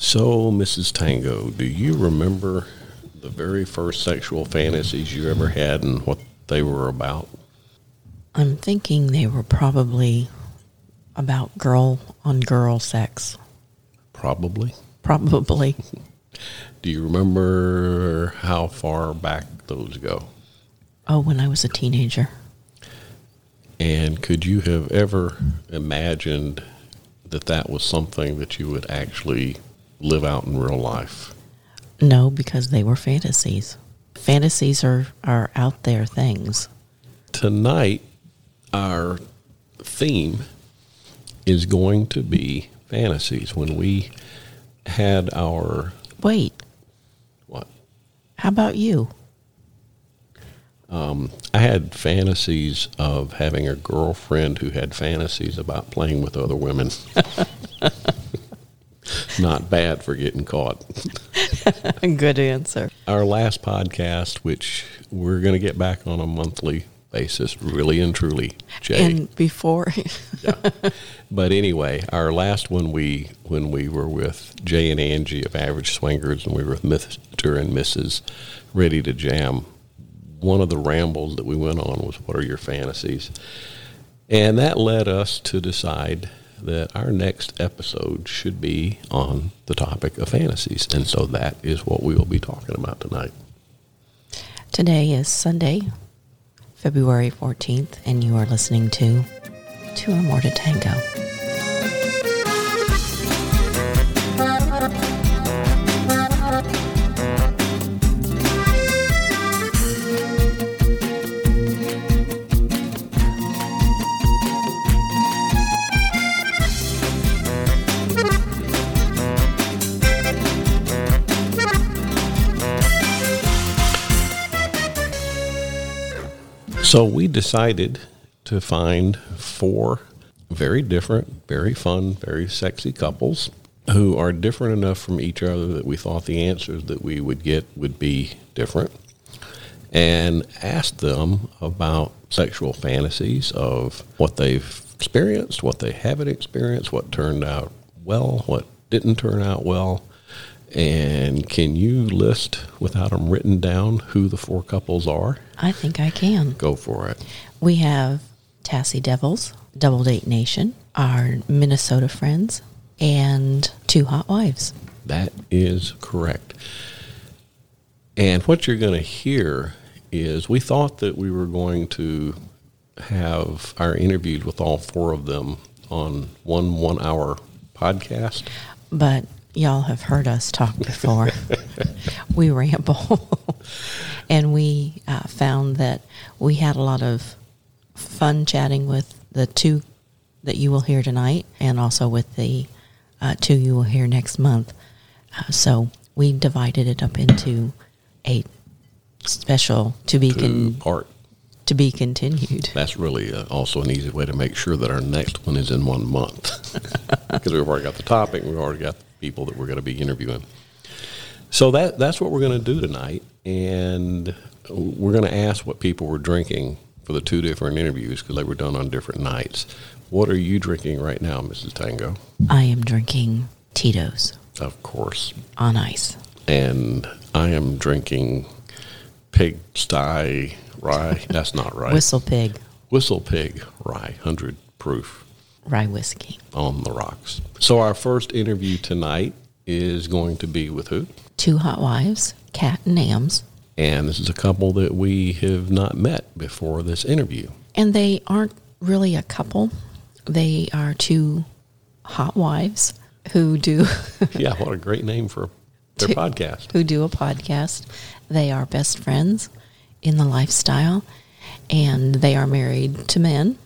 So, Mrs. Tango, do you remember the very first sexual fantasies you ever had and what they were about? I'm thinking they were probably about girl on girl sex. Probably. Probably. Do you remember how far back those go? Oh, when I was a teenager. And could you have ever imagined that that was something that you would actually live out in real life? No, because they were fantasies. Fantasies are, are out there things. Tonight, our theme is going to be fantasies. When we had our Wait, what? how about you? Um, I had fantasies of having a girlfriend who had fantasies about playing with other women. Not bad for getting caught. Good answer. Our last podcast, which we're going to get back on a monthly basis, really and truly, Jay. And before, yeah. But anyway, our last one we when we were with Jay and Angie of Average Swingers, and we were with Mr. and Mrs. Ready to Jam. One of the rambles that we went on was, "What are your fantasies?" And that led us to decide that our next episode should be on the topic of fantasies, and so that is what we will be talking about tonight. today is Sunday, February 14th, and you are listening to Two or More to Tango. So we decided to find four very different, very fun, very sexy couples who are different enough from each other that we thought the answers that we would get would be different. And asked them about sexual fantasies of what they've experienced, what they haven't experienced, what turned out well, what didn't turn out well. And can you list, without them written down, who the four couples are? I think I can. Go for it. We have Tassie Devils, Double Date Nation, our Minnesota friends, and Two Hot Wives. That is correct. And what you're going to hear is we thought that we were going to have our interviews with all four of them on one one hour podcast. But y'all have heard us talk before. we ramble. and we uh, found that we had a lot of fun chatting with the two that you will hear tonight and also with the uh, two you will hear next month. Uh, so we divided it up into a special to be con- part. to be continued. That's really uh, also an easy way to make sure that our next one is in one month. Because we've already got the topic, we've already got the people that we're going to be interviewing. So that that's what we're going to do tonight, and we're going to ask what people were drinking for the two different interviews because they were done on different nights. What are you drinking right now, Mrs. Tango? I am drinking Tito's Of course, on ice. and I am drinking Pig Sty Rye. That's not right. Whistle Pig Whistle Pig Rye, hundred proof. Rye whiskey. on the rocks. So our first interview tonight is going to be with who? Two hot wives, Kat and Nams. And this is a couple that we have not met before this interview. And they aren't really a couple. They are two hot wives who do Yeah, what a great name for their Two- podcast. who do a podcast. They are best friends in the lifestyle and they are married to men.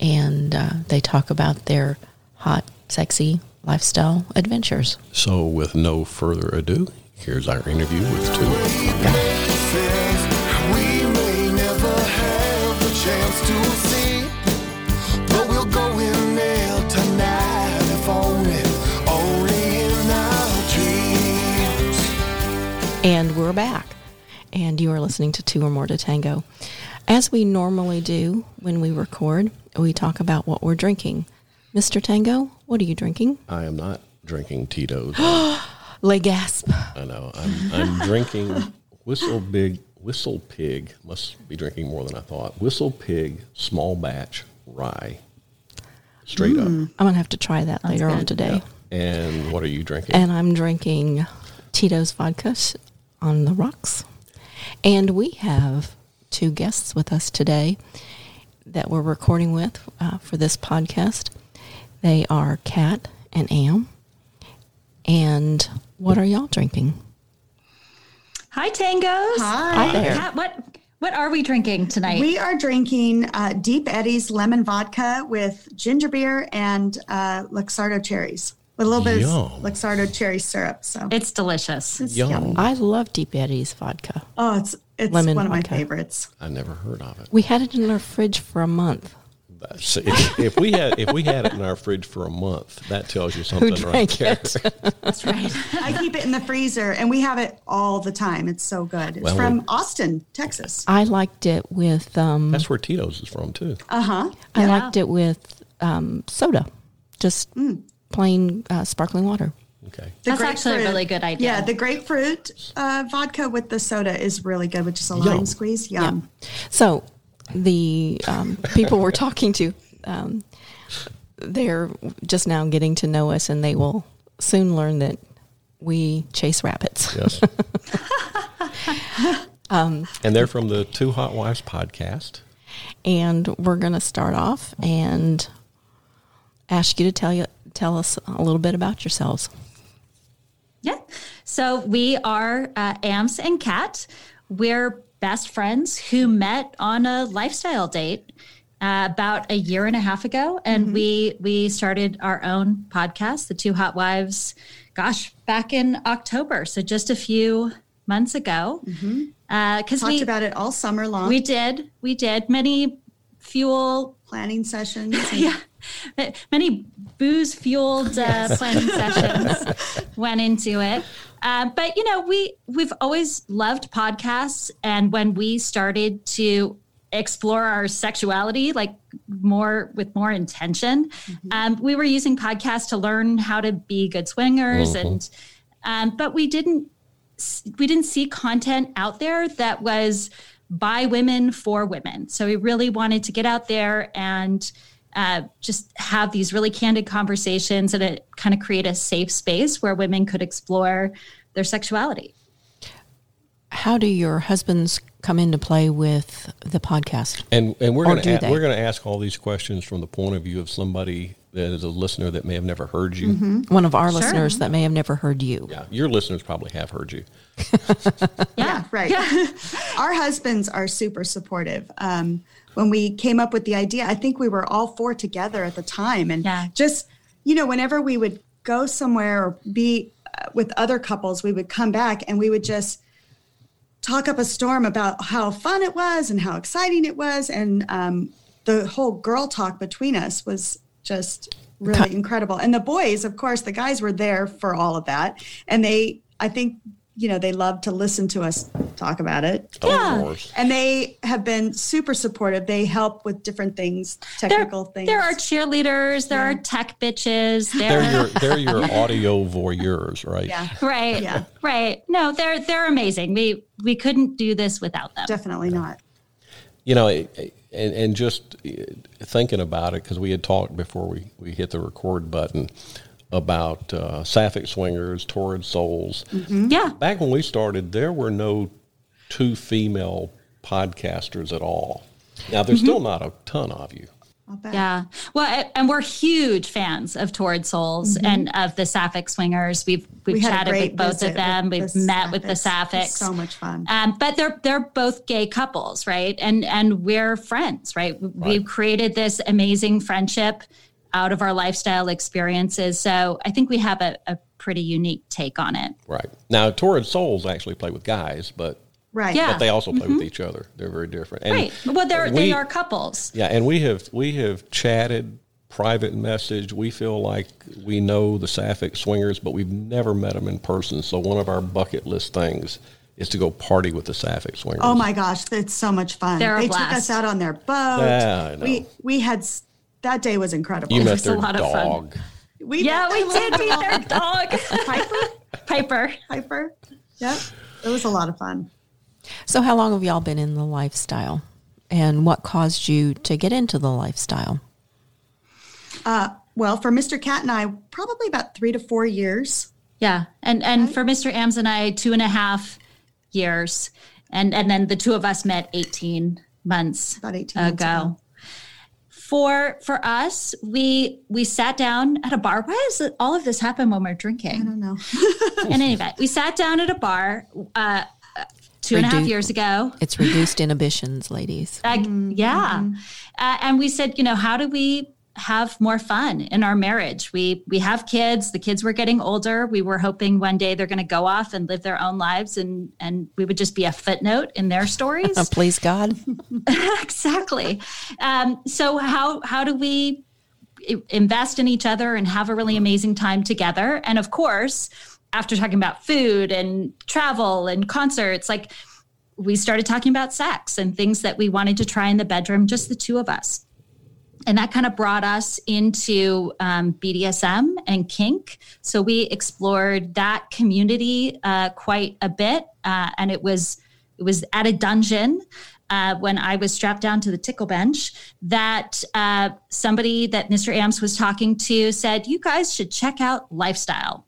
And uh, they talk about their hot, sexy lifestyle adventures. So with no further ado, here's our interview with two. Says we may never have the chance to see, but we'll go in there tonight if only, only in our dreams. And we're back. And you are listening to Two or More to Tango. As we normally do when we record, we talk about what we're drinking. Mr. Tango, what are you drinking? I am not drinking Tito's. Lay gasp. I know. I'm, I'm drinking Whistle Big Whistle Pig. Must be drinking more than I thought. Whistle Pig small batch rye. Straight up. Mm. I'm gonna have to try that later on good. today. And what are you drinking? And I'm drinking Tito's vodka on the rocks. And we have two guests with us today that we're recording with uh, for this podcast. They are Kat and Am. And what are y'all drinking? Hi, Tangos. Hi there. Kat, what what are we drinking tonight? We are drinking uh, Deep Eddy's lemon vodka with ginger beer and uh, Luxardo cherries with a little bit Yum. of Luxardo cherry syrup. So it's delicious. it's Yum. yum. I love Deep Eddy's vodka. Oh, it's it's Lemon one of my favorites. I never heard of it. We had it in our fridge for a month. That's- If, if we had if we had it in our fridge for a month, that tells you something right drank there. it? That's right. I keep it in the freezer, and we have it all the time. It's so good. It's Well, from we- Austin, Texas. I liked it with um, That's where Tito's is from too. Uh huh. I Yeah. liked it with um, soda, just plain uh, sparkling water. Okay. The That's actually a really good idea. Yeah, the grapefruit uh, vodka with the soda is really good, with just a lime Yum. squeeze. Yum. So the um, people we're talking to, um, they're just now getting to know us, and they will soon learn that we chase rabbits. Yes. and they're from the Two Hot Wives podcast. And we're going to start off and ask you to tell you tell us a little bit about yourselves. Yeah. So we are uh, Ams and Kat. We're best friends who met on a lifestyle date uh, about a year and a half ago, and we we started our own podcast, the Two Hot Wives. Gosh, back in October, so just a few months ago. Because Talked we talked about it all summer long. we did we did many fuel planning sessions. and- yeah, many booze fueled uh, planning sessions went into it. Uh, but you know, we we've always loved podcasts, and when we started to explore our sexuality, like more with more intention, um, we were using podcasts to learn how to be good swingers, and um, but we didn't we didn't see content out there that was by women for women. So we really wanted to get out there and uh, just have these really candid conversations and it kind of create a safe space where women could explore their sexuality. How do your husbands come into play with the podcast? And and we're Or going do to they? we're going to ask all these questions from the point of view of somebody that is a listener that may have never heard you. One of our listeners that may have never heard you. Yeah, your listeners probably have heard you. Yeah, right. Our husbands are super supportive. Um, when we came up with the idea, I think we were all four together at the time. And Yeah. just, you know, whenever we would go somewhere or be uh, with other couples, we would come back and we would just talk up a storm about how fun it was and how exciting it was. And um, the whole girl talk between us was just really incredible. And the boys, of course, the guys were there for all of that. And they, I think, you know, they love to listen to us talk about it. Of course. And they have been super supportive. They help with different things, There, technical things. there are cheerleaders, there are tech bitches, They're there your they're your audio voyeurs, right? yeah, right, Yeah. right. No, they're they're amazing. We we couldn't do this without them. definitely not. You know, it- it- and, and just uh, thinking about it because we had talked before we, we hit the record button about uh, sapphic swingers, torrid souls. Yeah, Back when we started, there were no two female podcasters at all. Now, there's still not a ton of you. Yeah. Well, and we're huge fans of Torrid Souls and of the Sapphic Swingers. We've we've Mm-hmm. We chatted with both of them. We've the met with the Sapphics. It was Sapphics. so much fun. Um, but they're they're both gay couples, right? And and we're friends, right? We've created this amazing friendship out of our lifestyle experiences. So I think we have a, a pretty unique take on it. Right. Now, torrid souls actually play with guys, but Right. Yeah. but they also play with mm-hmm. each other. They're very different. And right. Well, they're we- they are couples. Yeah, and we have we have chatted, private message. We feel like we know the Sapphic swingers, but we've never met them in person. So one of our bucket list things is to go party with the Sapphic swingers. Oh my gosh, that's so much fun. They're a they took us out on their boat. Yeah, I know. We we had s- that day was incredible. You met was a their lot of fun. we Yeah, we did little meet their dog. Piper. Piper. Piper. Yep. It was a lot of fun. So, how long have y'all been in the lifestyle? And what caused you to get into the lifestyle? Uh, well, for Mr. Kat and I, probably about three to four years. Yeah. And and for Mr. Ams and I, two and a half years. And and then the two of us met 18 months About 18 months ago. Ago. For for us, we we sat down at a bar. Why does it- all of this happen when we're drinking? I don't know. in any event, we sat down at a bar uh, two and a half Redu- years ago. It's reduced inhibitions, ladies. Like, Mm-hmm. yeah. Uh, and we said, you know, how do we have more fun in our marriage? We we have kids. The kids were getting older. We were hoping one day they're going to go off and live their own lives, and and we would just be a footnote in their stories. Please, God. exactly. Um, so how how do we invest in each other and have a really amazing time together? And of course, after talking about food and travel and concerts, like we started talking about sex and things that we wanted to try in the bedroom, just the two of us. And that kind of brought us into um, BDSM and kink. So we explored that community uh, quite a bit, uh, and it was it was at a dungeon uh, when I was strapped down to the tickle bench that uh, somebody that Mr. Ams was talking to said, "You guys should check out Lifestyle."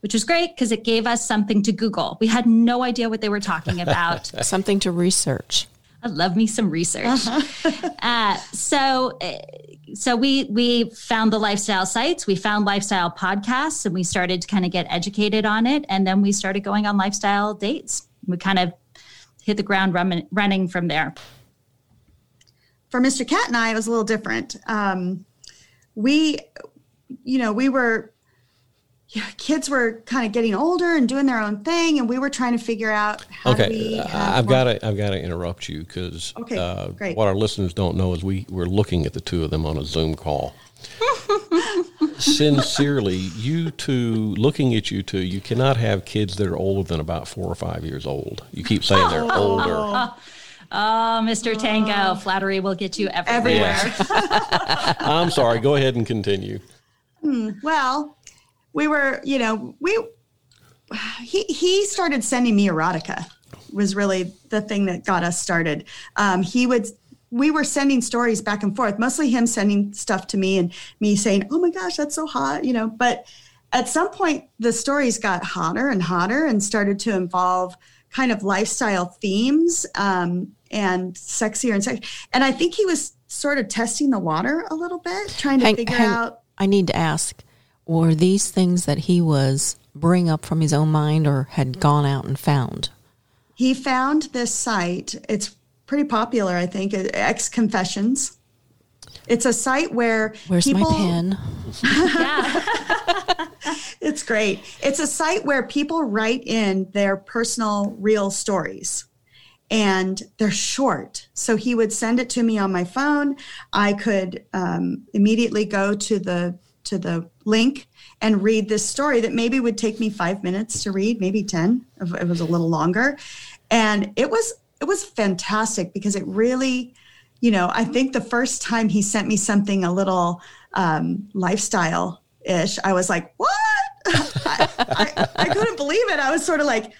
Which was great because it gave us something to Google. We had no idea what they were talking about. Something to research. I love me some research. uh, so, uh, so we we found the lifestyle sites, we found lifestyle podcasts, and we started to kind of get educated on it. And then we started going on lifestyle dates. We kind of hit the ground run, running from there. for Mr. Kat and I, it was a little different. Um, we, you know, we were, kids were kind of getting older and doing their own thing, and we were trying to figure out how do we. Okay, I've got to I've got to interrupt you because Okay, uh, great. what our listeners don't know is we we're looking at the two of them on a Zoom call. Sincerely, you two, looking at you two, you cannot have kids that are older than about four or five years old. You keep saying they're older. Oh, Mr. Tango, flattery will get you everywhere. everywhere. I'm sorry. Go ahead and continue. Well, we were, you know, we he he started sending me erotica was really the thing that got us started. Um, he would we were sending stories back and forth, mostly him sending stuff to me and me saying, "Oh my gosh, that's so hot," you know. But at some point, the stories got hotter and hotter and started to involve kind of lifestyle themes um, and sexier and sex. And I think he was sort of testing the water a little bit, trying to Hang- figure hang- out. I need to ask were these things that he was bring up from his own mind or had gone out and found? He found this site. It's pretty popular, I think. XConfessions. It's a site where Where's people. my pen? Yeah. It's great. It's a site where people write in their personal, real stories, and they're short. So he would send it to me on my phone. I could um, immediately go to the to the link and read this story that maybe would take me five minutes to read, maybe ten if it was a little longer, and it was it was fantastic because it really, you know, I think the first time he sent me something a little um, lifestyle ish, I was like, what? I, I, I couldn't believe it. I was sort of like,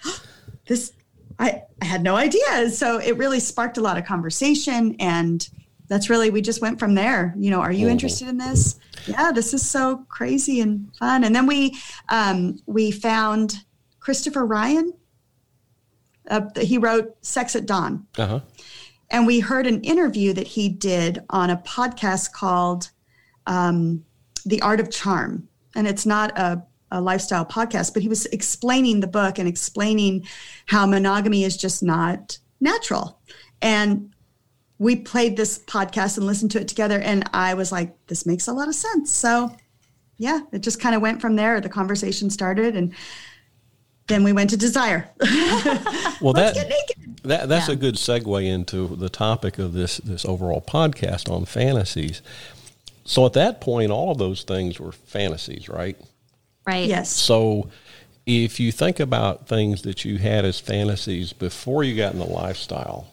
this, I, I had no idea. So it really sparked a lot of conversation. And that's really, we just went from there. You know, are you interested in this? Yeah, this is so crazy and fun. And then we, um, we found Christopher Ryan. Uh, he wrote Sex at Dawn. Uh huh. And we heard an interview that he did on a podcast called um, The Art of Charm. And it's not a, a lifestyle podcast, but he was explaining the book and explaining how monogamy is just not natural. And we played this podcast and listened to it together. And I was like, this makes a lot of sense. So, yeah, it just kind of went from there. The conversation started. And then we went to Desire. Well, Let's that get naked. That, that's Yeah. a good segue into the topic of this this overall podcast on fantasies. So at that point, all of those things were fantasies, right? Right. Yes. So if you think about things that you had as fantasies before you got in the lifestyle,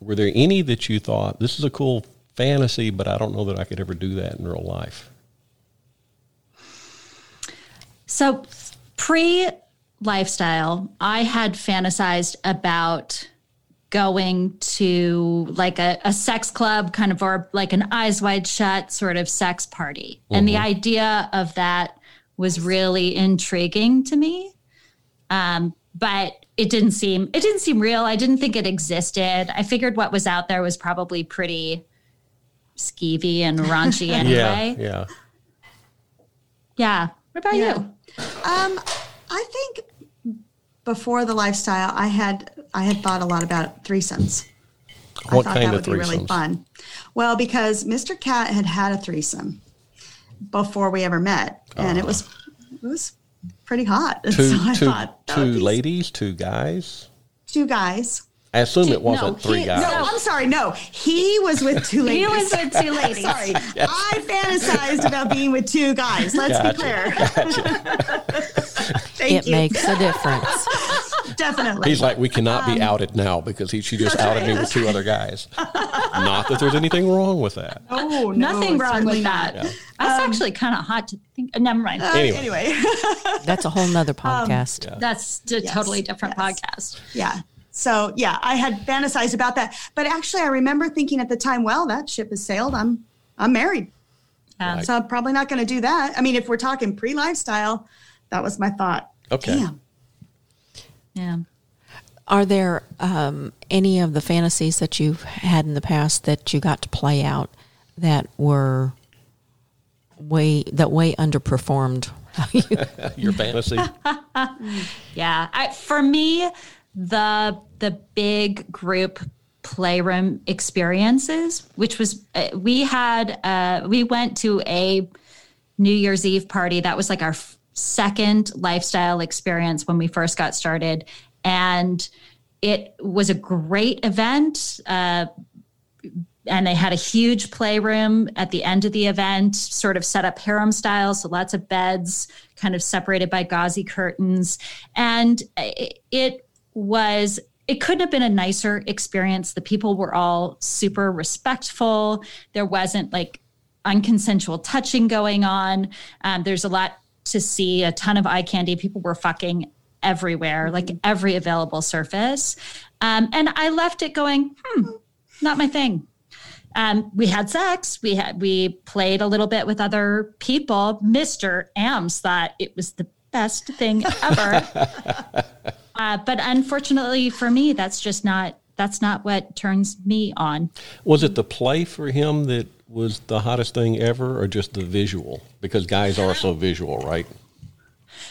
were there any that you thought this is a cool fantasy, but I don't know that I could ever do that in real life? So pre lifestyle, I had fantasized about going to like a, a sex club, kind of, or like an eyes wide shut sort of sex party. And the idea of that was really intriguing to me. Um, but it didn't seem it didn't seem real. I didn't think it existed. I figured what was out there was probably pretty skeevy and raunchy anyway. Yeah, yeah. Yeah. What about Yeah. you? Um, I think before the lifestyle, I had I had thought a lot about threesomes. What I thought kind that of would be really threesomes? fun. Well, because Mr. Kat had had a threesome before we ever met, and it was it was pretty hot. And Two, so I two, thought two be- ladies, two guys. two guys. I assume Two- it wasn't no, three he- guys. No, I'm sorry. No, he was with two ladies. He was with two ladies. Sorry, I fantasized about being with two guys. Let's Gotcha, be clear. Thank it you. makes a difference. Definitely. He's like, we cannot Um, be outed now because he, she just outed me with two other guys. Not that there's anything wrong with that. oh, no, Nothing wrong with not. that. That's actually kind of hot to think. uh, Never mind. Uh, Anyway. anyway. That's a whole nother podcast. That's a yes, totally different yes. podcast. Yeah. So yeah, I had fantasized about that. But actually I remember thinking at the time, well, that ship has sailed. I'm I'm married. Yeah. So I'm probably not going to do that. I mean, if we're talking pre-lifestyle, that was my thought. Okay. Damn. Yeah. Are there um, any of the fantasies that you've had in the past that you got to play out that were way that way underperformed? Your fantasy. Yeah. I, for me, the the big group playroom experiences, which was uh, we had uh, we went to a New Year's Eve party. That was like our f- second lifestyle experience when we first got started, and it was a great event. Uh, and they had a huge playroom at the end of the event, sort of set up harem style, so lots of beds, kind of separated by gauzy curtains, and it, was. It couldn't have been a nicer experience. The people were all super respectful. There wasn't like unconsensual touching going on. Um, there's a lot to see, a ton of eye candy. People were fucking everywhere, like every available surface. Um, and I left it going, hmm, not my thing. Um, we had sex. We had we played a little bit with other people. Mister Ams thought it was the best thing ever. uh, but unfortunately for me, that's just not that's not what turns me on. Was it the play for him that was the hottest thing ever, or just the visual? Because guys are so visual, right?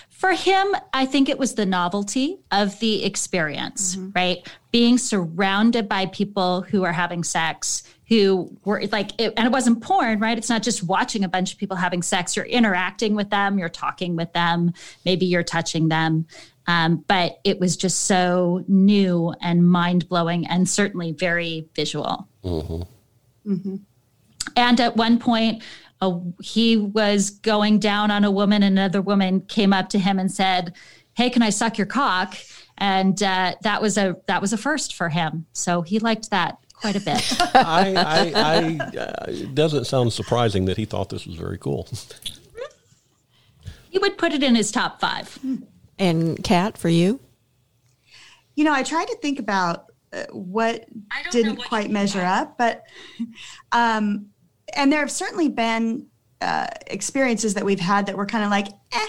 For him, I think it was the novelty of the experience, mm-hmm. right? Being surrounded by people who are having sex, who were like, it, and it wasn't porn, right? It's not just watching a bunch of people having sex. You're interacting with them, you're talking with them, maybe you're touching them. Um, but it was just so new and mind blowing and certainly very visual. Mm-hmm. Mm-hmm. And at one point, uh, he was going down on a woman, and another woman came up to him and said, "Hey, can I suck your cock?" And uh, that was a that was a first for him. So he liked that quite a bit. I, I, I uh, it doesn't sound surprising that he thought this was very cool. he would put it in his top five. And Kat, for you? You know, I tried to think about uh, what didn't quite measure up, but um, and there have certainly been uh, experiences that we've had that were kind of like, eh,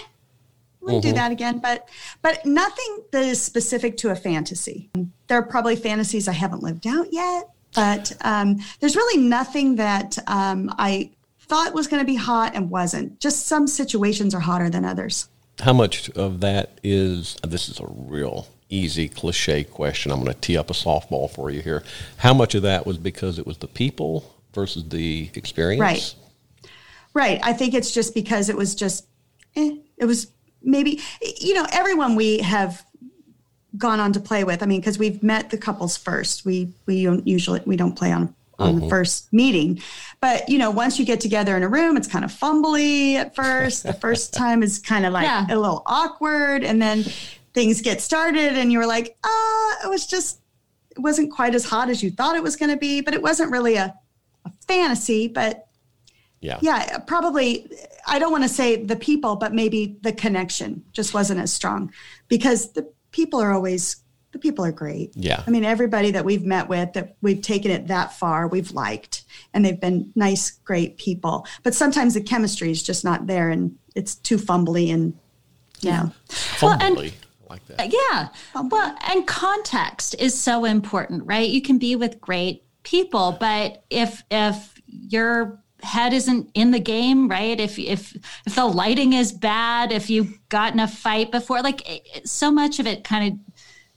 wouldn't do that again. But but nothing that is specific to a fantasy. There are probably fantasies I haven't lived out yet, but um, there's really nothing that um, I thought was going to be hot and wasn't. Just some situations are hotter than others. How much of that is? This is a real easy cliche question. I'm going to tee up a softball for you here. How much of that was because it was the people versus the experience? Right. Right. I think it's just because it was just, eh, it was maybe, you know, everyone we have gone on to play with. I mean, because we've met the couples first. We we don't usually we don't play on on the first meeting, but you know, once you get together in a room, it's kind of fumbly at first. the first time is kind of like Yeah. a little awkward, and then things get started, and you're like, ah, it was just it wasn't quite as hot as you thought it was going to be, but it wasn't really a, a fantasy, but Yeah. yeah, probably. I don't want to say the people, but maybe the connection just wasn't as strong because the people are always the people are great. Yeah. I mean, everybody that we've met with that we've taken it that far, we've liked, and they've been nice, great people. But sometimes the chemistry is just not there, and it's too fumbly and you Yeah. know. Well, and- Fumbly. Like that. Yeah. Well, and context is so important, right? You can be with great people, but if if your head isn't in the game, right? If if if the lighting is bad, if you've gotten a fight before, like it- so much of it kind of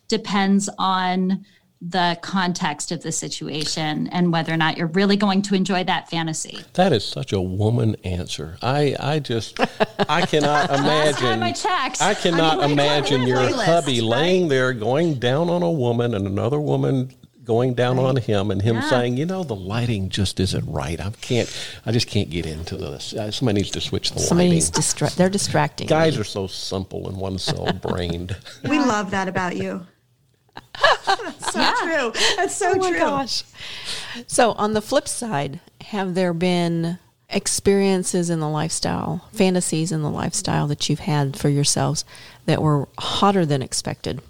depends on the context of the situation and whether or not you're really going to enjoy that fantasy. That is such a woman answer. I, I just, I cannot imagine. I checked. I cannot I mean, imagine your have playlists, hubby right? laying there going down on a woman and another woman going down on him and him Yeah. saying, you know, the lighting just isn't right. I can't, I just can't get into this. Uh, Somebody needs to switch the Somebody lighting. needs distra- they're distracting. Guys me. are so simple and one cell brained. We love that about you. That's so true. That's so oh my true. gosh. So, on the flip side, have there been experiences in the lifestyle, fantasies in the lifestyle that you've had for yourselves that were hotter than expected?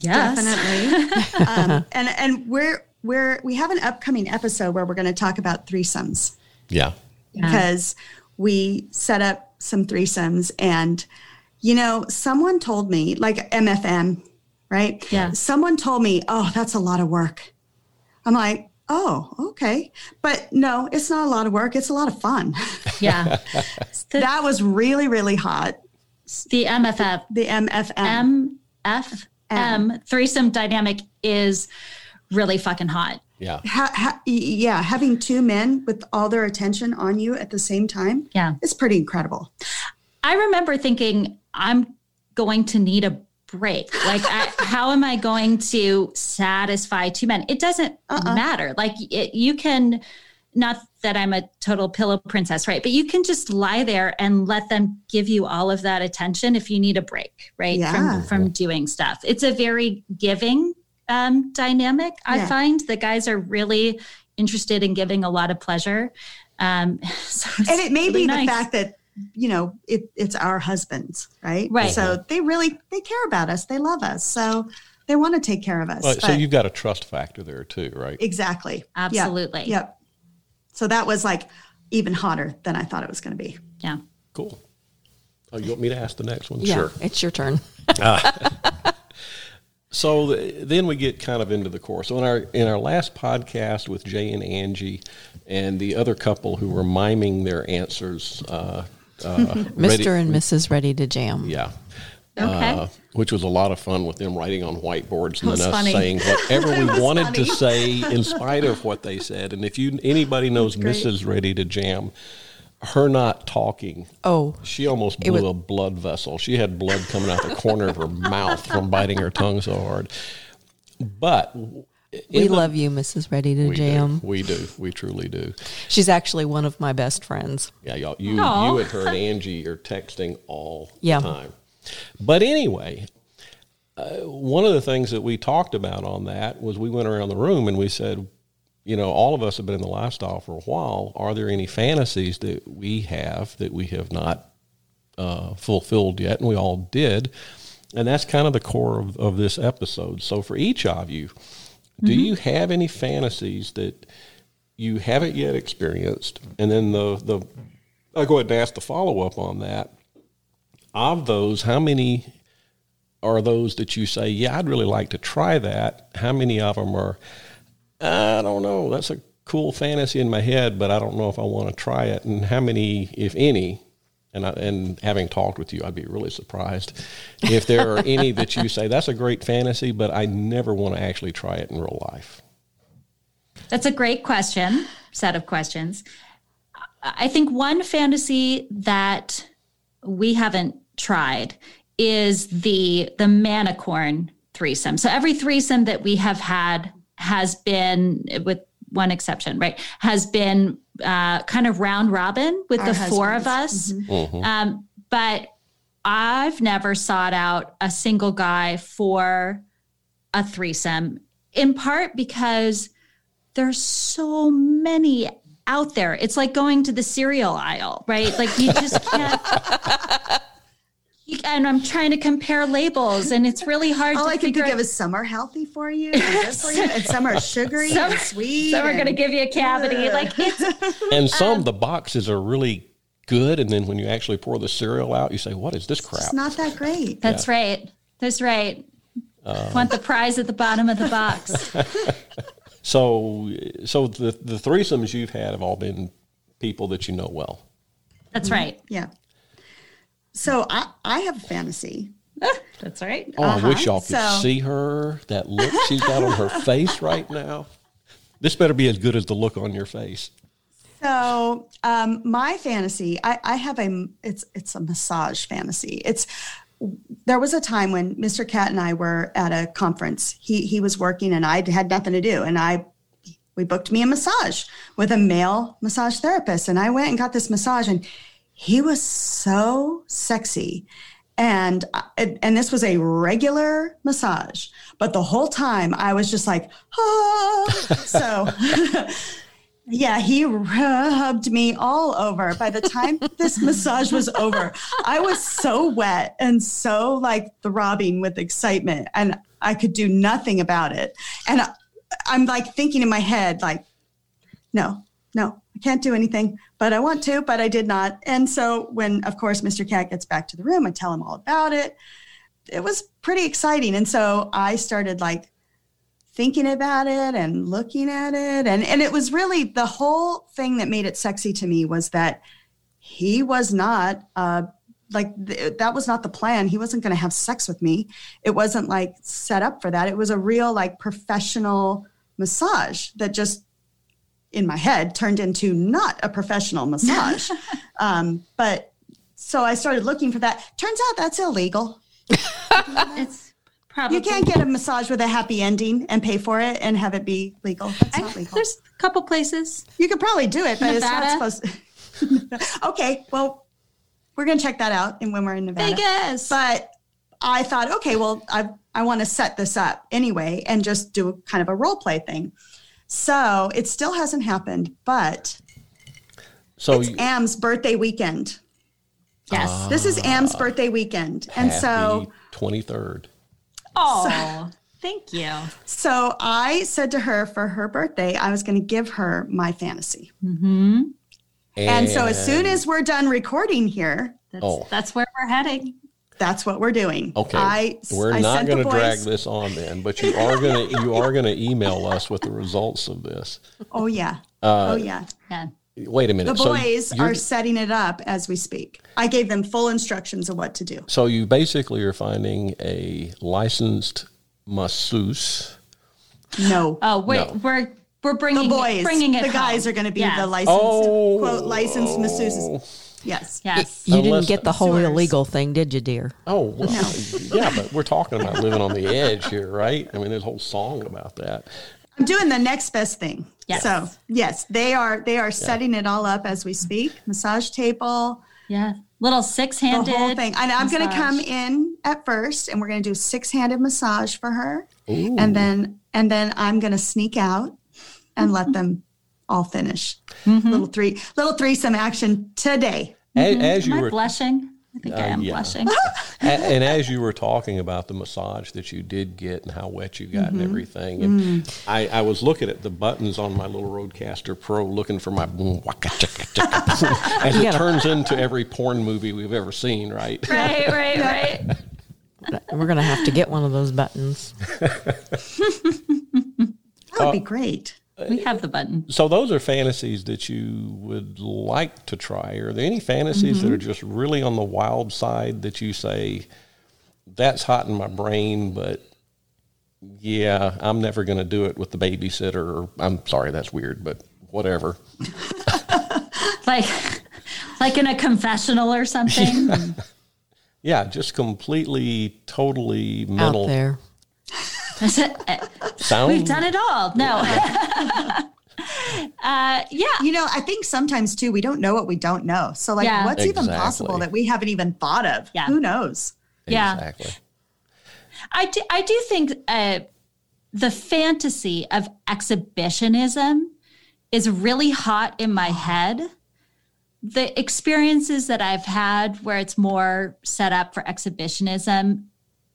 Yes. Definitely. um, and and we're we're we have an upcoming episode where we're going to talk about threesomes yeah. because we set up some threesomes and you know someone told me like MFM, right? Yeah. Someone told me, "Oh, that's a lot of work." I'm like, "Oh, okay." But no, it's not a lot of work. It's a lot of fun. Yeah. The, that was really really hot. the MFF The MFM. MFM threesome dynamic is really fucking hot. Yeah. ha, ha, yeah, having two men with all their attention on you at the same time, Yeah. it's pretty incredible. I remember thinking, I'm going to need a break. Like, I, how am I going to satisfy two men? It doesn't uh-uh. matter. Like, it, you can, not that I'm a total pillow princess, right? But you can just lie there and let them give you all of that attention if you need a break, right? Yeah. From, from doing stuff. It's a very giving um, dynamic, I Yeah. find. The guys are really interested in giving a lot of pleasure. Um, so And it may really be nice. the fact that you know it, it's our husbands, right? Right. So they really they care about us. They love us. So they want to take care of us. Well, so you've got a trust factor there too, right? exactly. Yep. Absolutely. Yep. So that was like even hotter than I thought it was going to be. Yeah. Cool. Oh, you want me to ask the next one? Yeah, Sure. it's your turn. So th- then we get kind of into the core. So in our in our last podcast with Jay and Angie, and the other couple who were miming their answers, uh, uh, Mr. ready- and Mrs. Ready to Jam. yeah, Okay. uh, which was a lot of fun with them writing on whiteboards and then us funny. saying whatever we wanted to say in spite of what they said. And if you anybody knows. Mrs. Ready to Jam, her not talking. Oh, She almost blew was- a blood vessel. She had blood coming out the corner of her mouth from biting her tongue so hard. But we love you, Mrs. Ready to we Jam. do. We do. We truly do. She's actually one of my best friends. Yeah, y'all, you Aw. you and her and Angie are texting all Yeah. the time. But anyway, uh, one of the things that we talked about on that was we went around the room and we said, you know, all of us have been in the lifestyle for a while. Are there any fantasies that we have that we have not uh, fulfilled yet? And we all did. And that's kind of the core of, of this episode. So for each of you, do you have any fantasies that you haven't yet experienced? And then the, the I'll go ahead and ask the follow up on that. Of those, how many are those that you say, yeah, I'd really like to try that? How many of them are, I don't know, that's a cool fantasy in my head, but I don't know if I want to try it? And how many, if any, and, I, and having talked with you, I'd be really surprised if there are any that you say, that's a great fantasy, but I never want to actually try it in real life. That's a great question, set of questions. I think one fantasy that we haven't tried is the the manicorn threesome. So every threesome that we have had has been with one exception, right? Has been uh, kind of round robin with Our the four of husbands. us. Um, but I've never sought out a single guy for a threesome, in part because there's so many out there. It's like going to the cereal aisle, right? Like you just can't. You, and I'm trying to compare labels, and it's really hard All to I can figure think of is some are healthy for you, and good for you, and some are sugary Some- and sweet. So we're going to give you a cavity. Like it's And some Um, the boxes are really good, and then when you actually pour the cereal out, you say, "What is this crap?" It's not that great. That's right. That's right. Want the prize at the bottom of the box. So, so the the threesomes you've had have all been people that you know well. That's right. Yeah. So I, I have a fantasy. That's right. Oh, I wish y'all could Uh-huh. So- see her. That look she's got on her face right now. This better be as good as the look on your face. So um, my fantasy, I, I have a it's it's a massage fantasy. It's there was a time when Mr. Kat and I were at a conference. He he was working and I had nothing to do, and I we booked me a massage with a male massage therapist, and I went and got this massage, and he was so sexy. And and this was a regular massage, but the whole time I was just like, oh So Yeah, he rubbed me all over. By the time this massage was over, I was so wet and so like throbbing with excitement, and I could do nothing about it. And I, I'm like thinking in my head, like, no, no, I can't do anything, but I want to, but I did not. And so when, of course, Mr. Kat gets back to the room, I tell him all about it. It was pretty exciting. And so I started like thinking about it and looking at it and and it was really the whole thing that made it sexy to me was that he was not uh like th- that was not the plan he wasn't going to have sex with me it wasn't like set up for that it was a real like professional massage that just in my head turned into not a professional massage um but so i started looking for that turns out that's illegal It's probably you can't get a massage with a happy ending and pay for it and have it be legal. That's I- not legal. There's a couple places. You could probably do it, but Nevada? it's not supposed to. okay, well, we're going to check that out and when we're in Nevada. Vegas. But I thought, okay, well, I, I want to set this up anyway and just do kind of a role play thing. So it still hasn't happened, but So it's you- Am's birthday weekend. yes. This is Am's ah. birthday weekend. And so twenty third. oh, thank you. So I said to her for her birthday, I was going to give her my fantasy. Mm-hmm. And so as soon as we're done recording here, That's, Oh. that's where we're heading. That's what we're doing. Okay, I, we're I not going to drag this on then, but you are going to you are going to email us with the results of this. Oh yeah. Uh, oh yeah. Yeah. Wait a minute. The boys so you're- setting it up as we speak. I gave them full instructions of what to do. So you basically are finding a licensed masseuse. No. Oh, wait, we're No. we're we're the bringing boys, bringing it. the guys home. are going to be Yeah. the licensed Oh. quote licensed masseuses. Yes. Yes. You Unless- didn't get the whole Sewers. illegal thing, did you, dear? Oh, well, yeah, but we're talking about living on the edge here, right? I mean, there's a whole song about that. I'm doing the next best thing. Yes. So yes, they are they are setting it all up as we speak. Massage table, Yeah. Little six the handed. whole thing. And I'm going to come in at first, and we're going to do six handed massage for her, and then and then I'm going to sneak out and let them all finish. Mm-hmm. Little three little threesome action today. As, as Am you I were, blushing? I think I Uh, am yeah. blushing. a- and as you were talking about the massage that you did get and how wet you got and everything, and I, I was looking at the buttons on my little RODECaster Pro, looking for my boom waka chicka chicka, as it turns into every porn movie we've ever seen, right? right, right, right. We're going to have to get one of those buttons. That would be great. We have the button. So those are fantasies that you would like to try. Are there any fantasies that are mm-hmm. just really on the wild side that you say that's hot in my brain, but yeah, I'm never going to do it with the babysitter. Or I'm sorry, that's weird, but whatever. Like like in a confessional or something. Yeah, just completely, totally Out mental. there. That's. Sound We've done it all. No. uh, yeah. You know, I think sometimes too we don't know what we don't know. So like, Yeah. what's even possible that we haven't even thought of? Yeah. Who knows? Yeah. Exactly. I do, I do think uh, the fantasy of exhibitionism is really hot in my head. The experiences that I've had where it's more set up for exhibitionism,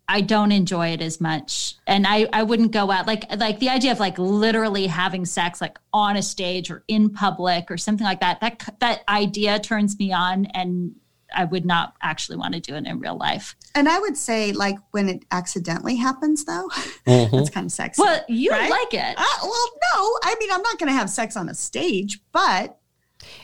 I don't enjoy it as much. And I, I wouldn't go out like like the idea of like literally having sex like on a stage or in public or something like that. That that idea turns me on and I would not actually want to do it in real life. And I would say, like, when it accidentally happens, though, that's kind of sexy. Well, you right? like it. Uh, well, no. I mean, I'm not going to have sex on a stage, but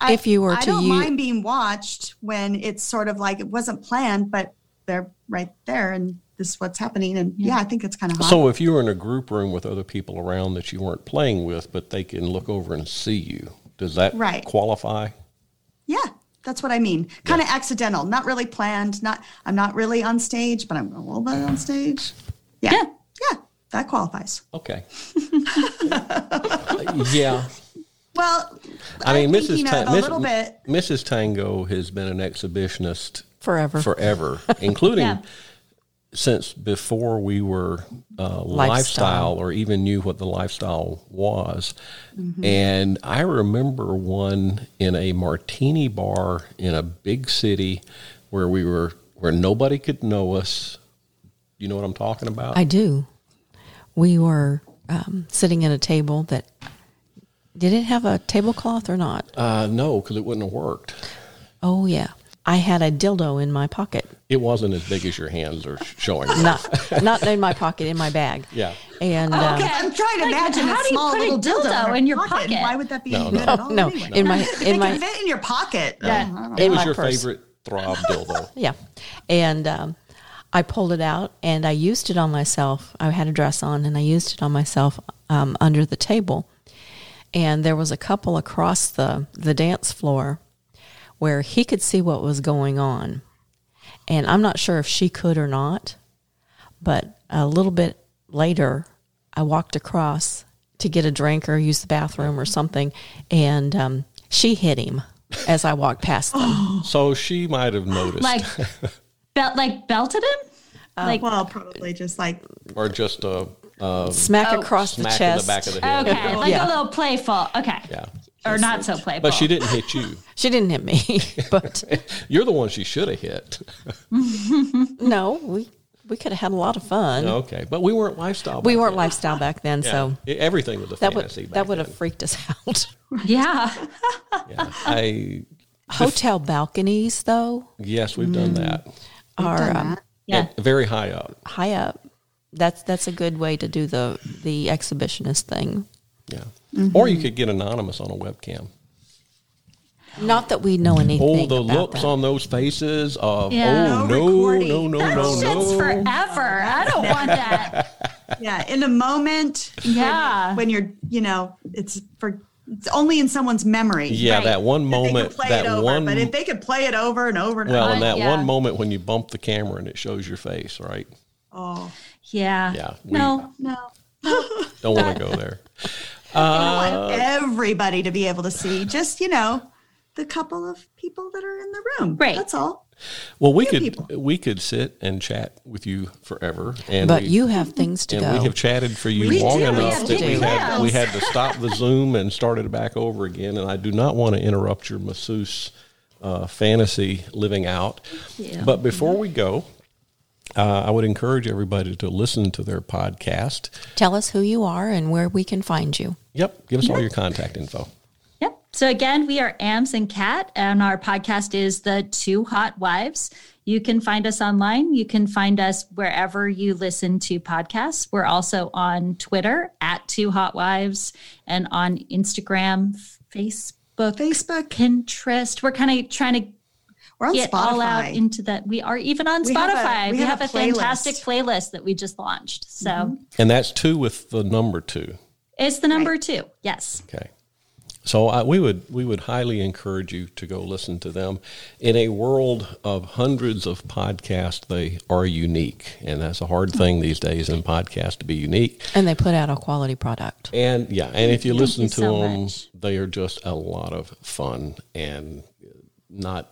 I- If you were I to don't u- mind being watched when it's sort of like it wasn't planned, but they're right there, and this is what's happening. And yeah, I think it's kind of hot. So if you were in a group room with other people around that you weren't playing with, but they can look over and see you, does that Right. qualify? yeah, that's what I mean. Kind of accidental, not really planned. Not I'm not really on stage, but I'm a little bit on stage. Yeah, Yeah. yeah, that qualifies. Okay. yeah. Well, I mean, think, Mrs. you know, Ta- a Miss- little bit. Mrs. Tango has been an exhibitionist Forever. forever, including Yeah. Since before we were uh, lifestyle. Lifestyle. or even knew what the lifestyle was. Mm-hmm. And I remember one in a martini bar in a big city where we were where nobody could know us. You know what I'm talking about? I do. We were um, sitting at a table that did it have a tablecloth or not? uh, no, because it wouldn't have worked. Oh yeah, I had a dildo in my pocket. It wasn't as big as your hands are showing. Not not in my pocket, in my bag. Yeah. And um, Okay. I'm trying to Like, imagine how a do you small put a little dildo, dildo in your pocket? Why would that be No, any no. at all? no, anyway? in my If in it my fit in your pocket. Yeah. then It in was my your purse. favorite throb dildo. Yeah. And um, I pulled it out and I used it on myself. I had a dress on and I used it on myself um, under the table. And there was a couple across the, the dance floor where he could see what was going on. And I'm not sure if she could or not. But a little bit later, I walked across to get a drink or use the bathroom or something. And um, she hit him as I walked past them. So she might have noticed, Like, belt, like belted him? Uh, like, Well, probably just like or just a, a Smack Oh. across the smack in chest. the back of the head. okay, like Yeah. a little playful. Okay. Yeah, Or not so playful. but she didn't hit you. She didn't hit me, but You're the one she should have hit. no, we we could have had a lot of fun. Okay, but we weren't lifestyle. We weren't then. lifestyle back then, Yeah. so everything was a that would fantasy. back that would have freaked us out. Yeah. Yeah. I Hotel balconies, though, yes, we've done that. are done um. Yeah. Very high up. high up. That's that's a good way to do the the exhibitionist thing. Yeah, Mm-hmm. or you could get anonymous on a webcam. Not that we know anything. Oh, the about looks that. on those faces of Yeah. oh No no recording. no no That no shit's no. forever. I don't want that. yeah, in a moment. Yeah. When you're, you know, it's for it's only in someone's memory. Yeah, Right. that one moment, could that over, one. but if they could play it over and over and well, over, and that yeah. one moment when you bump the camera and it shows your face, right? oh Yeah. Yeah, we- no. no, Don't want to go there. I want everybody to be able to see. Just you know, the couple of people that are in the room. Right. That's all. Well, we Few could people. we could sit and chat with you forever, and But we, you have things to and go. we have chatted for you We long do. Enough have that we had we had to stop the Zoom and start it back over again. And I do not want to interrupt your masseuse uh, fantasy living out. Yeah. But before we go, uh, I would encourage everybody to listen to their podcast. Tell us who you are and where we can find you. Yep, give us all your contact info. Yep. So again, we are Ams and Kat, and our podcast is the Two Hot Wives. You can find us online. You can find us wherever you listen to podcasts. We're also on Twitter at Two Hot Wives and on Instagram, Facebook, Facebook. Pinterest. We're kind of trying to We're on get Spotify. all out into that. We are even on We have a- Spotify. we we, have have, a a, fantastic playlist. playlist that we just launched. So mm-hmm. And that's two with the number two. it's the number two. Yes. Okay. So I, we would we would highly encourage you to go listen to them. In a world of hundreds of podcasts, they are unique, and that's a hard thing these days in podcasts to be unique. And they put out a quality product. And yeah, and if you Thank listen you to so them, much. they are just a lot of fun and not.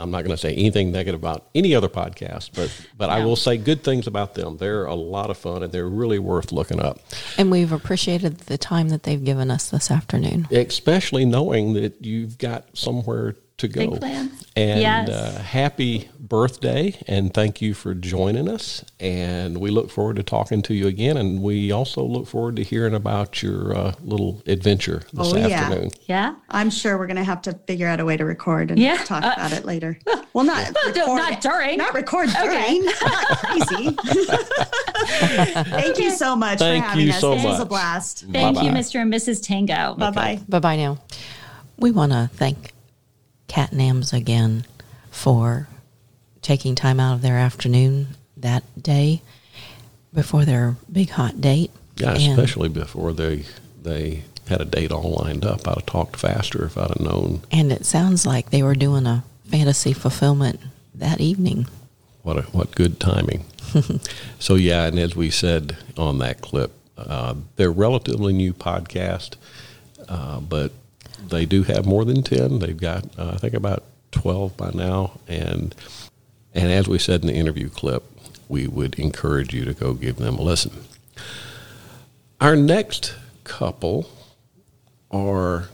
I'm not going to say anything negative about any other podcast, but but I will say good things about them. They're a lot of fun and they're really worth looking up. And we've appreciated the time that they've given us this afternoon. especially knowing that you've got somewhere to go. Big plans. And Yes. uh, happy birthday, and thank you for joining us. And we look forward to talking to you again. And we also look forward to hearing about your uh, little adventure this Oh, afternoon. Yeah. I'm sure we're going to have to figure out a way to record and Yeah. talk Uh, about it later. Well, not Well, record, not during. Not record during. Not crazy. Thank you so much Thank for having you us. so this was a blast. Thank you, Bye-bye. Mr. and Mrs. Tango. Bye bye. Bye bye now. We want to thank Kat Nams again for taking time out of their afternoon that day before their big hot date. Yeah, And- especially before they they had a date all lined up. I'd have talked faster if I'd have known And it sounds like they were doing a fantasy fulfillment that evening. What a, what good timing. so yeah, and as we said on that clip, uh, they're relatively new podcast, uh, but they do have more than ten. They've got uh, I think about twelve by now, and and as we said in the interview clip, we would encourage you to go give them a listen. Our next couple are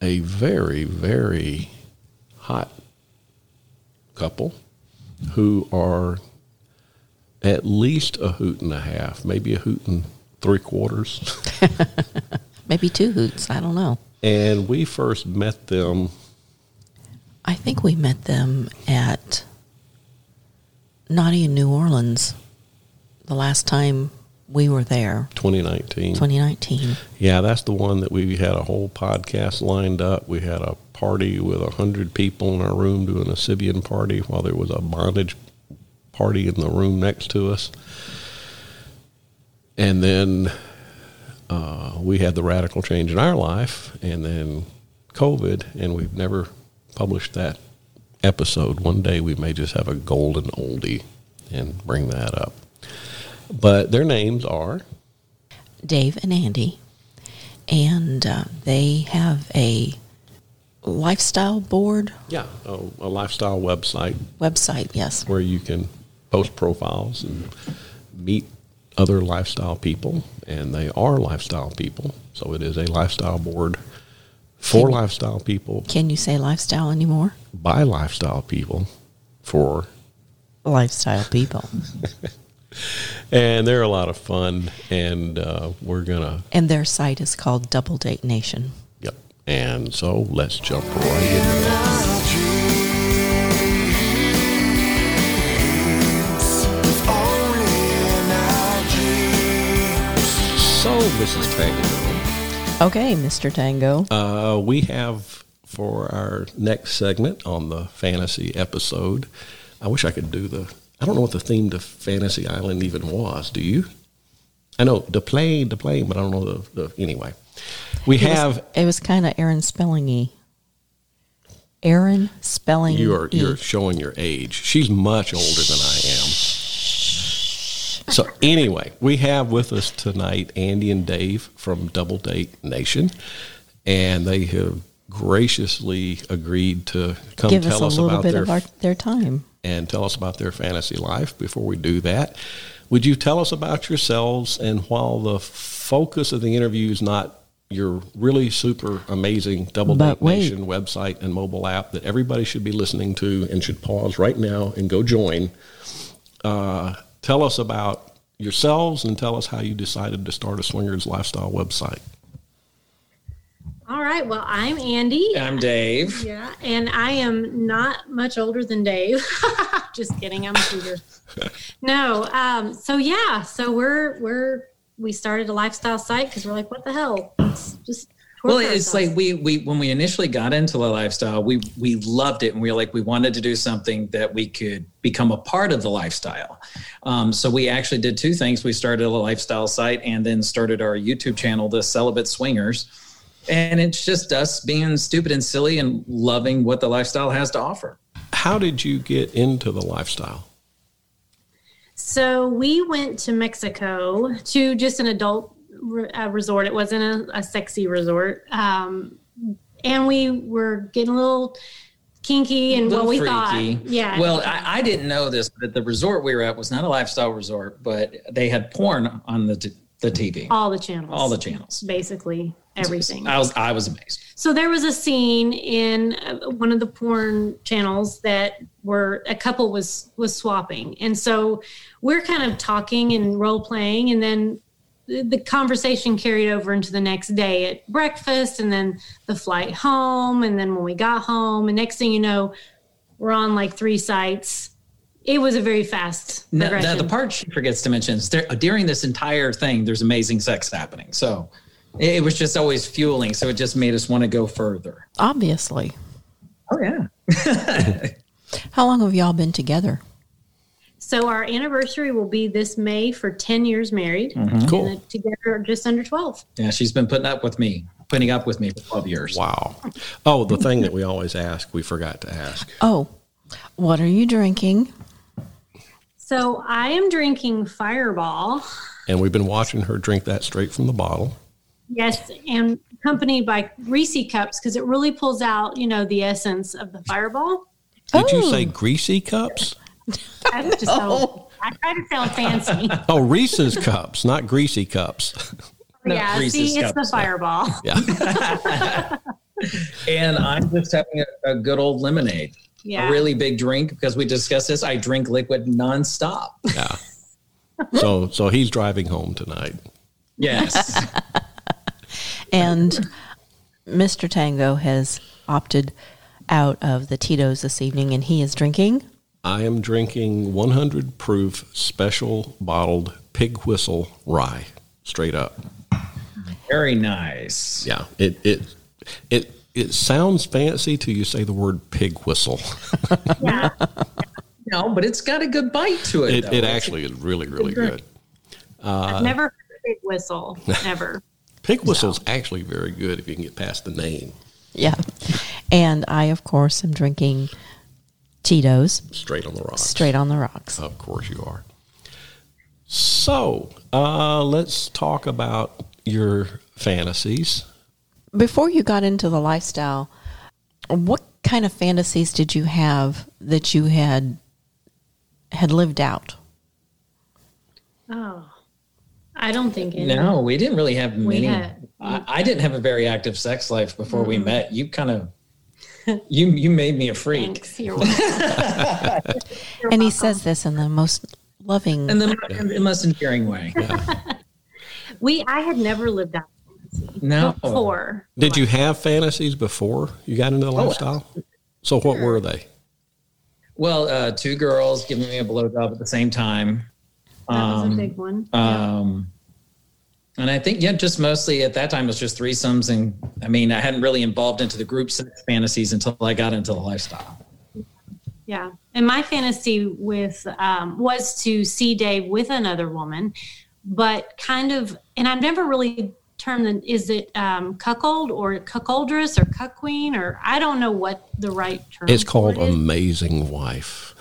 a very very hot couple who are at least a hoot and a half, maybe a hoot and three quarters. Maybe two hoots. I don't know. And we first met them I think we met them at Naughty in New Orleans the last time we were there, 2019. 2019. Yeah, that's the one that we had a whole podcast lined up. We had a party with a hundred people in our room doing a Sybian party while there was a bondage party in the room next to us. And then uh, we had the radical change in our life, and then COVID, and we've never published that episode. One day we may just have a golden oldie and bring that up. But their names are Dave and Andy, and uh, they have a lifestyle board Yeah, a, a lifestyle website website. Yes, where you can post profiles and meet other lifestyle people, and they are lifestyle people. So it is a lifestyle board for Can- lifestyle people can you say lifestyle anymore? by lifestyle people for, Lifestyle people, and they're a lot of fun. And uh, we're gonna, and their site is called Double Date Nation. yep. And so let's jump right into Mrs. Tango. Okay, Mr. Tango. Uh, we have for our next segment on the fantasy episode. I wish I could do the. I don't know what the theme to Fantasy Island even was. Do you? I know the plane, the plane, but I don't know the. the anyway, we It was- have. it was kind of Aaron Spellingy. Aaron Spelling. You are you're showing your age. She's much older than. So anyway, we have with us tonight Andy and Dave from Double Date Nation, and they have graciously agreed to come give tell us a us little about bit their of our, their time. and tell us about their fantasy life. Before we do that, would you tell us about yourselves? And while the focus of the interview is not your really super amazing Double But Date wait. Nation website and mobile app that everybody should be listening to and should pause right now and go join, uh, tell us about yourselves and tell us how you decided to start a swingers lifestyle website. All right. Well, I'm Andy. I'm Dave. Yeah, and I am not much older than Dave. Just kidding. I'm a shooter. no. Um. So yeah. So we're we're we started a lifestyle site because we're like, what the hell? Let's just Well, torture it's ourselves. like we we when we initially got into the lifestyle, we we loved it, and we were like we wanted to do something that we could become a part of the lifestyle. Um, so we actually did two things. We started a lifestyle site, and then started our YouTube channel, the Celibate Swingers. And it's just us being stupid and silly and loving what the lifestyle has to offer. How did you get into the lifestyle? So we went to Mexico to just an adult re- uh, resort. It wasn't a, a sexy resort. Um, and we were getting a little kinky and what we freaky. thought. Yeah. Well, I, I didn't know this, but the resort we were at was not a lifestyle resort, but they had porn on the t- the TV, all the channels. all the channels. Basically everything. I was I was amazed. So there was a scene in uh, one of the porn channels that were a couple was was swapping, and so we're kind of talking and role playing, and then the the conversation carried over into the next day at breakfast, and then the flight home, and then when we got home, and next thing you know, we're on like three sites. It was a very fast No, progression. the, the part she forgets to mention is there, during this entire thing, there's amazing sex happening. So it, it was just always fueling. So it just made us want to go further. Obviously. Oh yeah. How long have y'all been together? So our anniversary will be this May for ten years married, mm-hmm. Cool. and together just under twelve. Yeah, she's been putting up with me, putting up with me for 12 years. Wow. Oh, the thing that we always ask, we forgot to ask. Oh, what are you drinking? So I am drinking Fireball, And we've been watching her drink that straight from the bottle. yes, and accompanied by Reese cups because it really pulls out, you know, the essence of the Fireball. Did you Oh. say greasy cups? I just sound, I try to sound fancy. Oh, Reese's cups, not greasy cups. No, yeah, Reese's see, it's the cups, yeah. Fireball. Yeah. And I'm just having a, a good old lemonade. Yeah. A really big drink because we discussed this. I drink liquid nonstop. Yeah. So so he's driving home tonight. Yes. And Mr. Tango has opted out of the Tito's this evening and he is drinking. I am drinking 100 proof special bottled pig whistle rye straight up. Very nice. Yeah. It it it it sounds fancy till you say the word pig whistle. Yeah. No, but it's got a good bite to it. It, it actually is really really drink. good. I've uh, never heard a big whistle. Never. Pig whistle's actually very good if you can get past the name. Yeah. And I, of course, am drinking Tito's Straight on the rocks. straight on the rocks. Of course you are. So, uh, let's talk about your fantasies. Before you got into the lifestyle, what kind of fantasies did you have that you had had lived out? Oh, I don't think any. No, we didn't really have We many. had- I, I didn't have a very active sex life before we Mm-hmm. met. You kind of, you you made me a freak. Thanks. You're welcome. And he says this in the most loving. and the, in the most endearing way. we, I had never lived out No. before. Did you have fantasies before you got Oh, into the lifestyle? So, what were they? Well, uh, two girls giving me a blowjob at the same time. That was Um, a big one. Um, and I think, yeah, just mostly at that time it was just threesomes. And I mean, I hadn't really involved into the group sex fantasies until I got into the lifestyle. Yeah. And my fantasy with um, was to see Dave with another woman, but kind of, and I've never really termed the, is it um, cuckold or cuckoldress or cuck queen or I don't know what the right term. It's called for it is. Amazing Wife.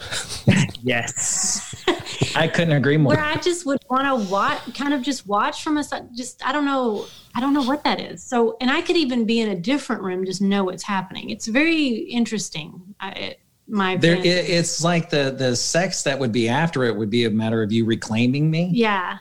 Yes. I couldn't agree more. where I just would want to watch, kind of just watch from a side. Just I don't know, I don't know what that is. So, and I could even be in a different room, just know what's happening. It's very interesting. I, it, my There, it, it's like the the sex that would be after it would be a matter of you reclaiming me. yeah,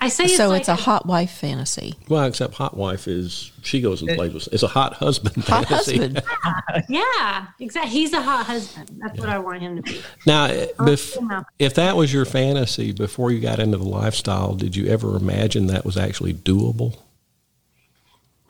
I say it's so like it's a hot wife fantasy. Well, except Hot Wife is she goes and plays with. It's a hot husband Hot fantasy. husband. Yeah, exactly. He's a hot husband. That's what I want him to be. Now, eh, bef- if that was your fantasy before you got into the lifestyle, did you ever imagine that was actually doable?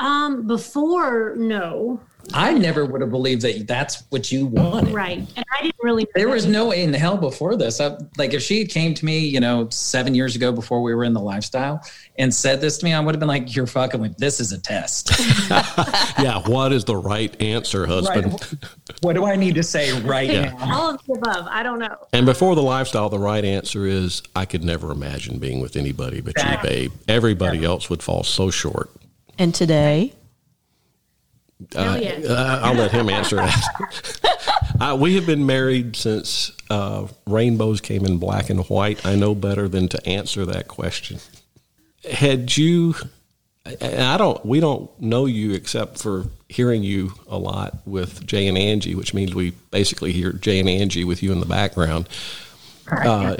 Um, before no, I never would have believed that that's what you wanted. right, and I didn't really. know There was no way in hell before this. I, like if she had came to me, you know, seven years ago before we were in the lifestyle and said this to me, I would have been like, "You're fucking with this is a test." yeah. What is the right answer, husband? what do I need to say right Yeah. now? all of the above. I don't know. And before the lifestyle, the right answer is I could never imagine being with anybody but you, babe. Everybody else would fall so short. And today, Hell yes. Uh, I'll let him answer that. uh, we have been married since uh, rainbows came in black and white. I know better than to answer that question. Had you and I don't. We don't know you except for hearing you a lot with Jay and Angie, which means we basically hear Jay and Angie with you in the background. Uh,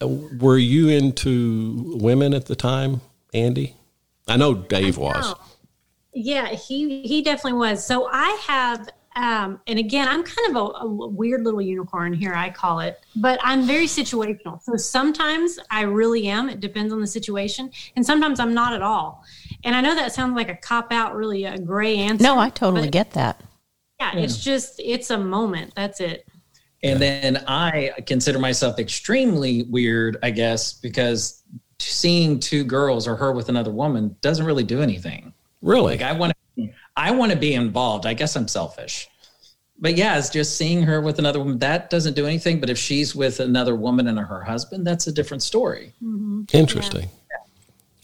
were you into women at the time, Andy? I know Dave was. Yeah, he he definitely was. So I have um, and again, I'm kind of a, a, weird little unicorn here, I call it, but I'm very situational. So sometimes I really am. It depends on the situation. And sometimes I'm not at all. And I know that sounds like a cop out, really a gray answer. No, I totally get that. Yeah, it's just, it's a moment. That's it. And then I consider myself extremely weird, I guess, because seeing two girls or her with another woman doesn't really do anything. Really? Like I want to I want to be involved. I guess I'm selfish. But yeah, it's just seeing her with another woman. That doesn't do anything. But if she's with another woman and her husband, that's a different story. Mm-hmm. Interesting.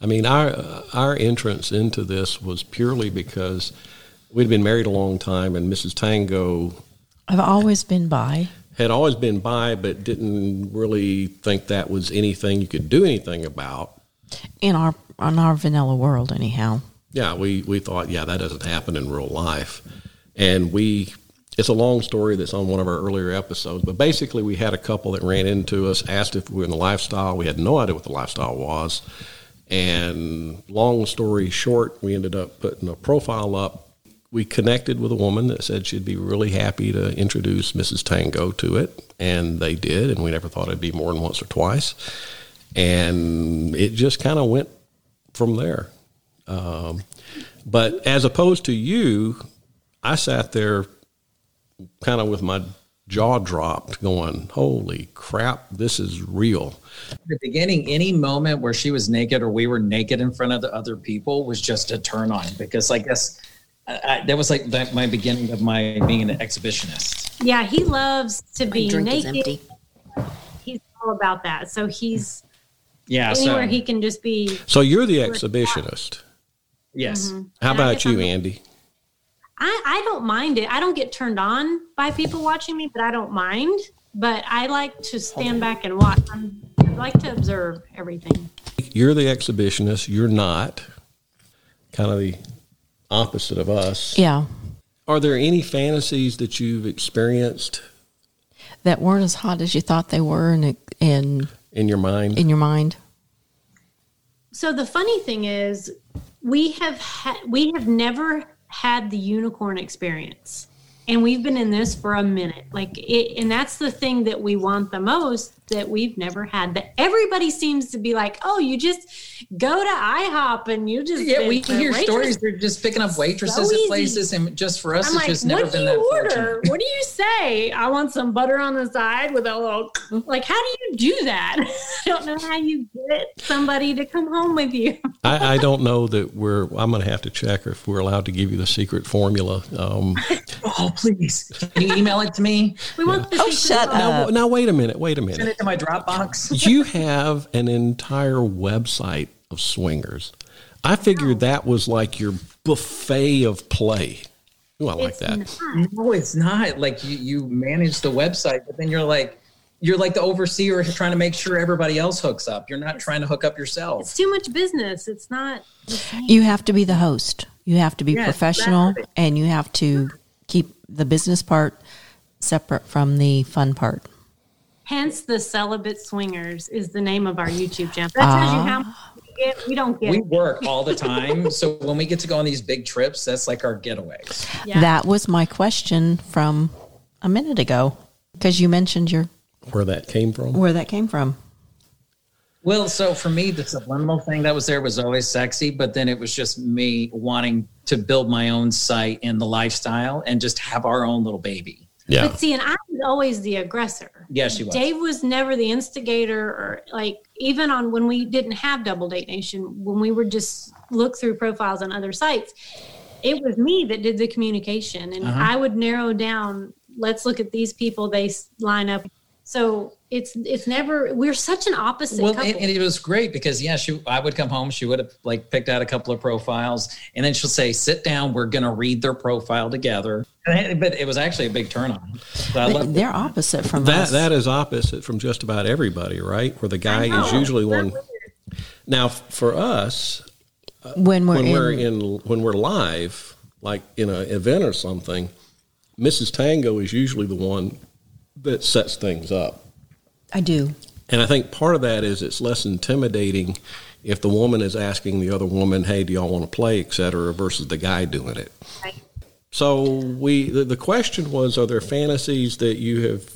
I mean, our uh, our entrance into this was purely because we'd been married a long time, and Mrs. Tango I've always been by. Had always been by, but didn't really think that was anything you could do anything about. in our on our vanilla world anyhow Yeah, we we thought, yeah, that doesn't happen in real life, and we. It's a long story that's on one of our earlier episodes, but basically, we had a couple that ran into us, asked if we were in the lifestyle. We had no idea what the lifestyle was, and long story short, we ended up putting a profile up. We connected with a woman that said she'd be really happy to introduce Mrs. Tango to it, and they did, and we never thought it'd be more than once or twice, and it just kind of went from there. Um, but as opposed to you, I sat there kind of with my jaw dropped, going, "Holy crap, this is real." At the beginning, any moment where she was naked or we were naked in front of the other people was just a turn on because I guess I, I, that was like that, my beginning of my being an exhibitionist. Yeah, he loves to be drink is naked. empty. He's all about that. So he's Yeah. So anywhere he can just be. So you're the exhibitionist. yes. Mm-hmm. How And about guess you, I'm- Andy? I, I don't mind it. I don't get turned on by people watching me, but I don't mind. But I like to stand back and watch. I'm, I like to observe everything. You're the exhibitionist. You're not. Kind of the opposite of us. yeah Are there any fantasies that you've experienced that weren't as hot as you thought they were in in in your mind? in your mind So the funny thing is, we have ha- we have never had the unicorn experience, and we've been in this for a minute. Like, it, and that's the thing that we want the most that we've never had. That everybody seems to be like, oh, you just go to IHOP and you just Yeah, we the hear waitress- stories. They're just picking up waitresses So at places, and just for us, I'm it's like, just never what do been you that order? What do you say? I want some butter on the side with a little. Like, how do you do that? I don't know how you get somebody to come home with you. I, I don't know that we're. I'm going to have to check if we're allowed to give you the secret formula. Um, Oh, please! Can you email it to me? We want the Oh, secret shut sauce. now, now, wait a minute. Wait a Send minute. it to my Dropbox. You have an entire website of swingers. I figured that was like your buffet of play. Ooh, I like It's that. not. No, it's not. Like you, you manage the website, but then you're like, you're like the overseer trying to make sure everybody else hooks up. You're not trying to hook up yourself. It's too much business. It's not. you have to be the host you have to be Yes, professional exactly. and you have to keep the business part separate from the fun part Hence, the celibate swingers is the name of our YouTube channel. That tells you ah. how much we get. We don't get. We work all the time, so when we get to go on these big trips, that's like our getaways. Yeah. that was my question from a minute ago because you mentioned your Where that came from? where that came from Well, so for me, the subliminal thing that was there was always sexy, but then it was just me wanting to build my own site in the lifestyle and just have our own little baby. Yeah. But see, and I was always the aggressor. Yes, she was. Dave was never the instigator, or like even on when we didn't have Double Date Nation, when we would just look through profiles on other sites, it was me that did the communication, and Uh-huh. I would narrow down. Let's look at these people; they line up. So it's it's never we're such an opposite Well, couple. and, and it was great because yeah, she I would come home, she would have like picked out a couple of profiles, and then she'll say, "Sit down, we're gonna read their profile together." And I- but it was actually a big turn on. So I But love they're opposite from That us that is opposite from just about everybody, right? Where the guy is usually one. Now, for us, uh, when we're when in, we're in when we're live, like in an event or something, Mrs. Tango is usually the one that sets things up. I do. And I think part of that is it's less intimidating if the woman is asking the other woman, "Hey, do y'all want to play?" et cetera, versus the guy doing it. Right. So we the, the question was: Are there fantasies that you have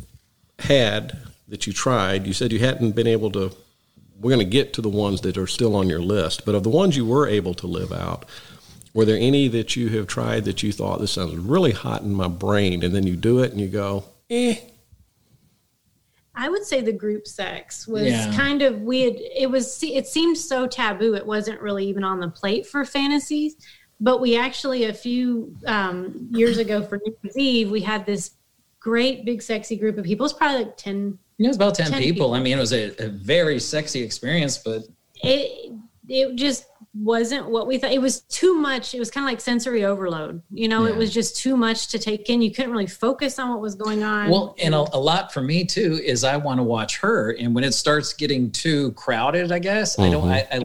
had that you tried? You said you hadn't been able to. We're going to get to the ones that are still on your list, but of the ones you were able to live out, were there any that you have tried that you thought this sounds really hot in my brain, and then you do it and you go, eh? I would say the group sex was Yeah. kind of we had it was it seemed so taboo it wasn't really even on the plate for fantasies but we actually a few um, years ago for New Year's Eve we had this great big sexy group of people it's probably like 10 It was about 10, 10 people. people. I mean, it was a, a very sexy experience, but it it just wasn't what we thought it was too much it was kind of like sensory overload you know Yeah. it was just too much to take in you couldn't really focus on what was going on well, and a, a lot for me too is I want to watch her, and when it starts getting too crowded, I guess I don't. I, I, lose,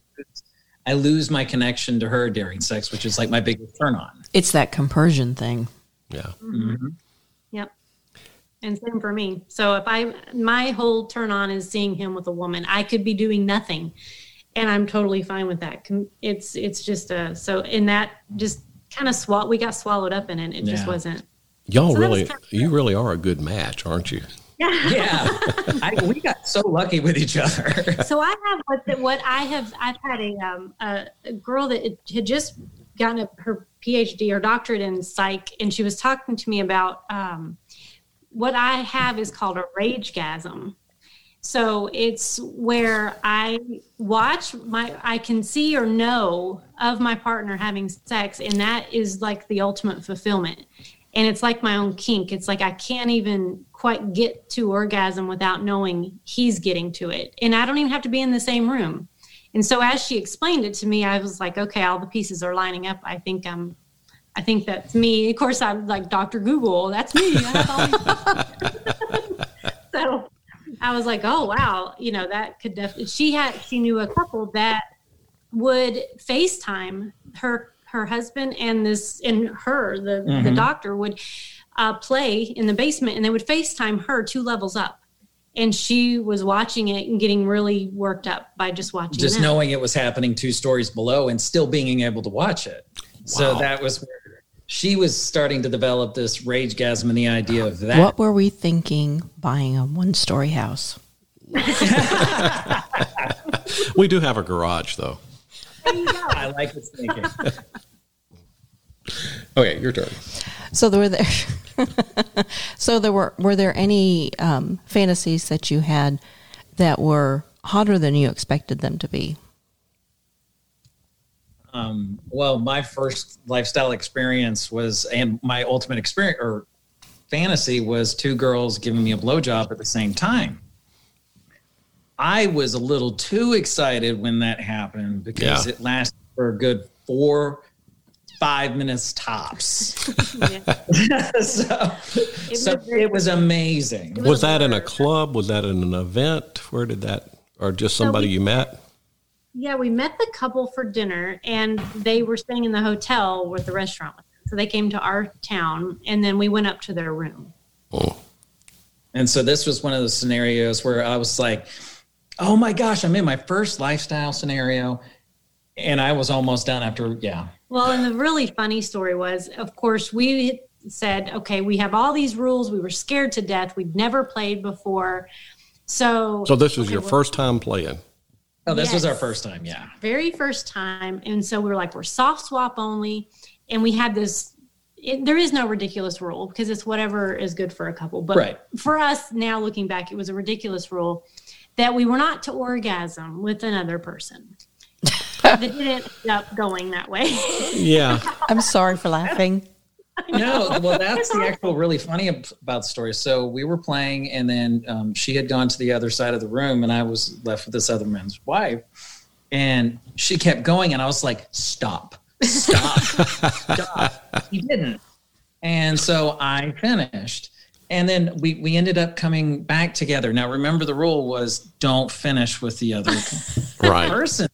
I lose my connection to her during sex, which is like my biggest turn on. It's that compersion thing. Yeah. Mm-hmm. Yep. And same for me. So if I my whole turn on is seeing him with a woman, I could be doing nothing, and I'm totally fine with that. It's it's just a so in that just kind of swat we got swallowed up in it. It just wasn't. Y'all So that was really, kind of- you really are a good match, aren't you? Yeah, I, we got so lucky with each other. So I have what the, what I have. I've had a um a, a girl that had just gotten a, her PhD or doctorate in psych, and she was talking to me about um, what I have is called a ragegasm. So it's where I watch my, I can see or know of my partner having sex, and that is like the ultimate fulfillment. And it's like my own kink. It's like I can't even quite get to orgasm without knowing he's getting to it. And I don't even have to be in the same room. And so as she explained it to me, I was like, okay, all the pieces are lining up. I think I'm, I think that's me. Of course, I'm like Dr. Google. That's me. I have all these- so I was like, oh wow, you know that could definitely. She had she knew a couple that would FaceTime her her husband and this and her the the mm-hmm. doctor would uh, play in the basement and they would FaceTime her two levels up. And she was watching it and getting really worked up by just watching. Just them. knowing it was happening two stories below and still being able to watch it. So that was where she was starting to develop this rage gasm and the idea of that. What were we thinking buying a one story house? We do have a garage, though. I like this thinking. Okay, your turn. So there were there So there were were there any um, fantasies that you had that were hotter than you expected them to be? Um, well, my first lifestyle experience was, and my ultimate experience or fantasy was two girls giving me a blowjob at the same time. I was a little too excited when that happened because Yeah. it lasted for a good four, five minutes tops. so, so was it was amazing. Was that in a club? Was that in an event? Where did that, or just somebody we- you met? Yeah, we met the couple for dinner, and they were staying in the hotel with the restaurant. So they came to our town, and then we went up to their room. Oh, And so this was one of the scenarios where I was like, oh my gosh, I'm in my first lifestyle scenario. And I was almost done after, yeah. Well, and the really funny story was, of course, we said, okay, we have all these rules. We were scared to death. We'd never played before. So, so this was okay, your well, first time playing. Oh, this was our first time, yeah. very first time. And so we were like, we're soft swap only. And we had this, it, there is no ridiculous rule because it's whatever is good for a couple. But Right. for us now looking back, it was a ridiculous rule that we were not to orgasm with another person. That didn't end up going that way. Yeah, I'm sorry for laughing. No, well, that's the actual really funny about the story. So we were playing, and then um, she had gone to the other side of the room, and I was left with this other man's wife. And she kept going, and I was like, stop, stop, stop. He didn't. And so I finished. And then we, we ended up coming back together. Now, remember, the rule was don't finish with the other right. person.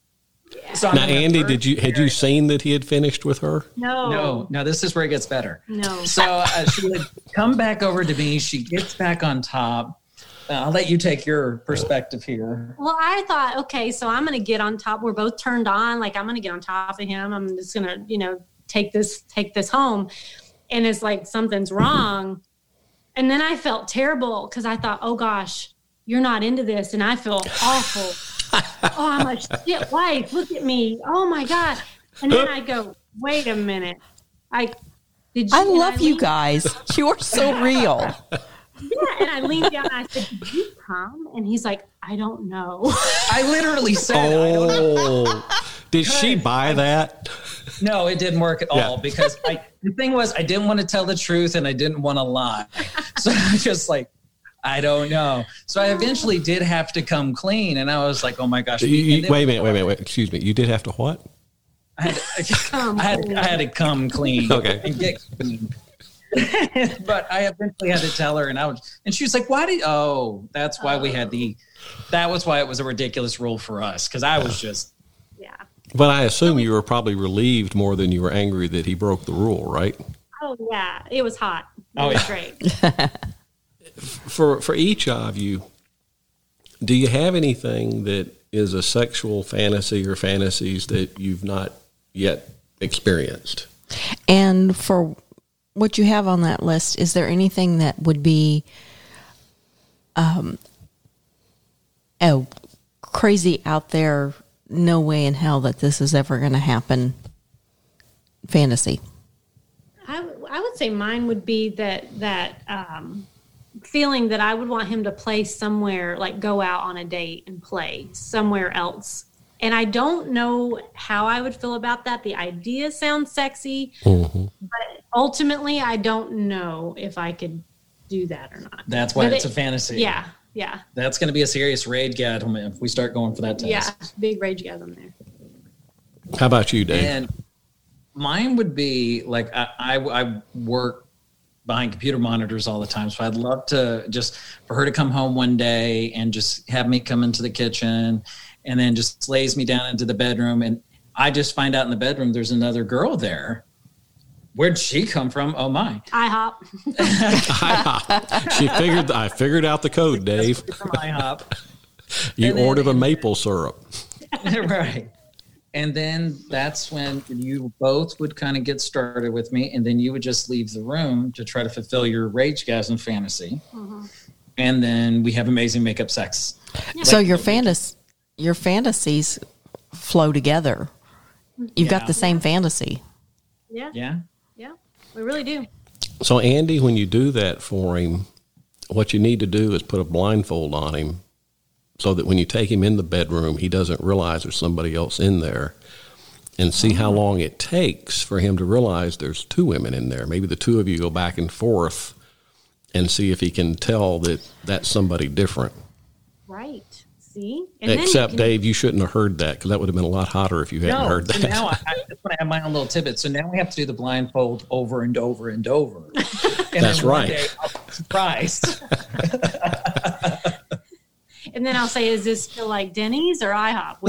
So I'm Now, Andy, did you had you seen that he had finished with her? No. No, no, this is where it gets better. No. So uh, she would come back over to me. She gets back on top. Uh, I'll let you take your perspective here. Well, I thought, okay, so I'm going to get on top. We're both turned on. Like I'm going to get on top of him. I'm just going to, you know, take this, take this home. And it's like something's wrong. And then I felt terrible because I thought, oh gosh, you're not into this, and I feel awful. Oh, I'm a shit wife. Look at me. Oh my god. And then I go, wait a minute. I did. You, I and love you leaned- guys. You are so real. Yeah, and I leaned down and I said, "Did you come?" And he's like, "I don't know." I literally said, I don't know. Oh, did she buy that? No, it didn't work at Yeah. all because I, the thing was, I didn't want to tell the truth and I didn't want to lie. So I just like, I don't know. So I eventually did have to come clean, and I was like, oh my gosh. You- you- wait a minute, wait a minute, wait. Excuse me. You did have to what? I had, Come I had, clean. I had to come clean. Okay. And get clean. but I eventually had to tell her, and I was, and she was like, "Why did? Oh, that's why we had the. That was why it was a ridiculous rule for us because I was just yeah. But I assume you were probably relieved more than you were angry that he broke the rule, right? Oh yeah, it was hot. It Oh, was yeah. great. For for each of you, do you have anything that is a sexual fantasy or fantasies that you've not yet experienced? And for what you have on that list, is there anything that would be um oh crazy out there, no way in hell that this is ever gonna happen fantasy? I, w- I would say mine would be that that um, feeling that I would want him to play somewhere, like go out on a date and play somewhere else. And I don't know how I would feel about that. The idea sounds sexy, Mm-hmm. but ultimately, I don't know if I could do that or not. that's why But it's it- a fantasy. Yeah, yeah, That's going to be a serious rage gasm if we start going for that test. yeah. Big rage gasm there. How about you, Dave? And mine would be like I, I, I work behind computer monitors all the time, so I'd love to just for her to come home one day and just have me come into the kitchen, and then just lays me down into the bedroom, and I just find out in the bedroom there's another girl there. Where'd she come from? Oh my! IHOP. she figured. I figured out the code, Dave. From IHOP. You And then- ordered a maple syrup. right. And then that's when you both would kind of get started with me, and then you would just leave the room to try to fulfill your rage gasm fantasy. Mm-hmm. And then we have amazing makeup sex. So your fantas your fantasies flow together. You've Yeah. got the same fantasy. Yeah, Yeah. yeah. We really do. So, Andy, when you do that for him, what you need to do is put a blindfold on him so that when you take him in the bedroom, he doesn't realize there's somebody else in there and see how oh. long it takes for him to realize there's two women in there. Maybe the two of you go back and forth and see if he can tell that that's somebody different. Right. See? And then you Except, can- Dave, you shouldn't have heard that because that would have been a lot hotter if you hadn't No, heard so that. now I, I, that's when I have my own little tidbit. So now we have to do the blindfold over and over and over. And That's then one right. day I'll be surprised. And then I'll say, is this still like Denny's or IHOP?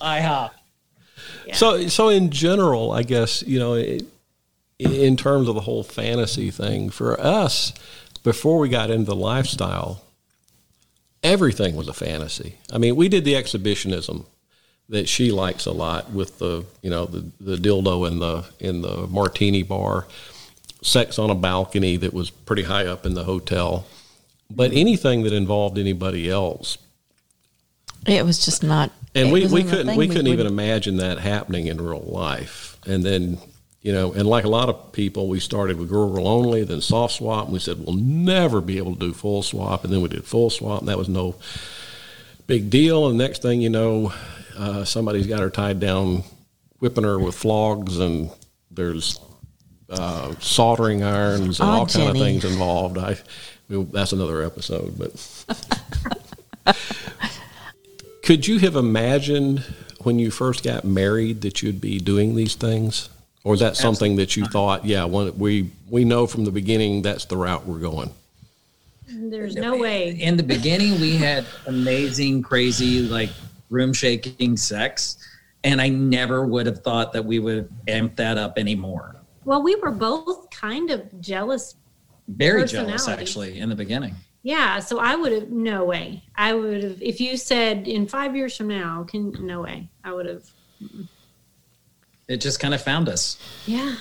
IHOP. Yeah. So, so in general, I guess you know, it, in terms of the whole fantasy thing, for us, before we got into the lifestyle, everything was a fantasy. I mean, we did the exhibitionism that she likes a lot with the you know the the dildo in the in the martini bar, sex on a balcony that was pretty high up in the hotel. But anything that involved anybody else, It was just not and we, we couldn't we couldn't would- even imagine that happening in real life. And then you know, and like a lot of people, we started with girl only, then soft swap, and we said we'll never be able to do full swap, and then we did full swap, and that was no big deal. And next thing you know, uh, somebody's got her tied down, whipping her with flogs, and there's uh, soldering irons and Aw, all kind of things involved. I we, that's another episode, but. Could you have imagined when you first got married that you'd be doing these things? Or is that something that you thought, yeah, when we, we know from the beginning that's the route we're going? There's no way. In the beginning, we had amazing, crazy, like room shaking sex. And I never would have thought that we would amp that up anymore. Well, we were both kind of jealous. Very jealous, actually, in the beginning. Yeah. So I would have, no way. I would have, if you said in five years from now, can, no way. I would have, It just kind of found us. yeah.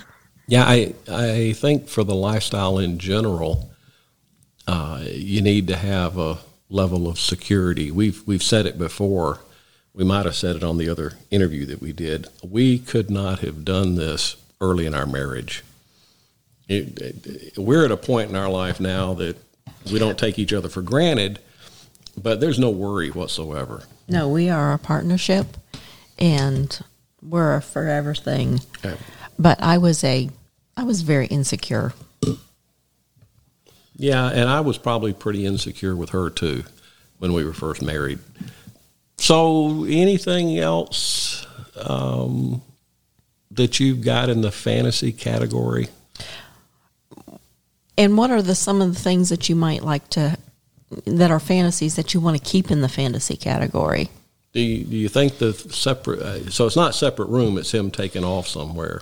Yeah, I I think for the lifestyle in general, uh, you need to have a level of security. We've we've said it before. We might have said it on the other interview that we did. We could not have done this early in our marriage. It, it- we're at a point in our life now that we don't take each other for granted, but there's no worry whatsoever. No, we are a partnership, and we're a forever thing. Okay. But I was a, I was very insecure. Yeah, and I was probably pretty insecure with her too when we were first married. So, anything else um, that you've got in the fantasy category? And what are the some of the things that you might like to, that are fantasies that you want to keep in the fantasy category? Do you, do you think the separate? Uh, so it's not separate room; it's him taking off somewhere.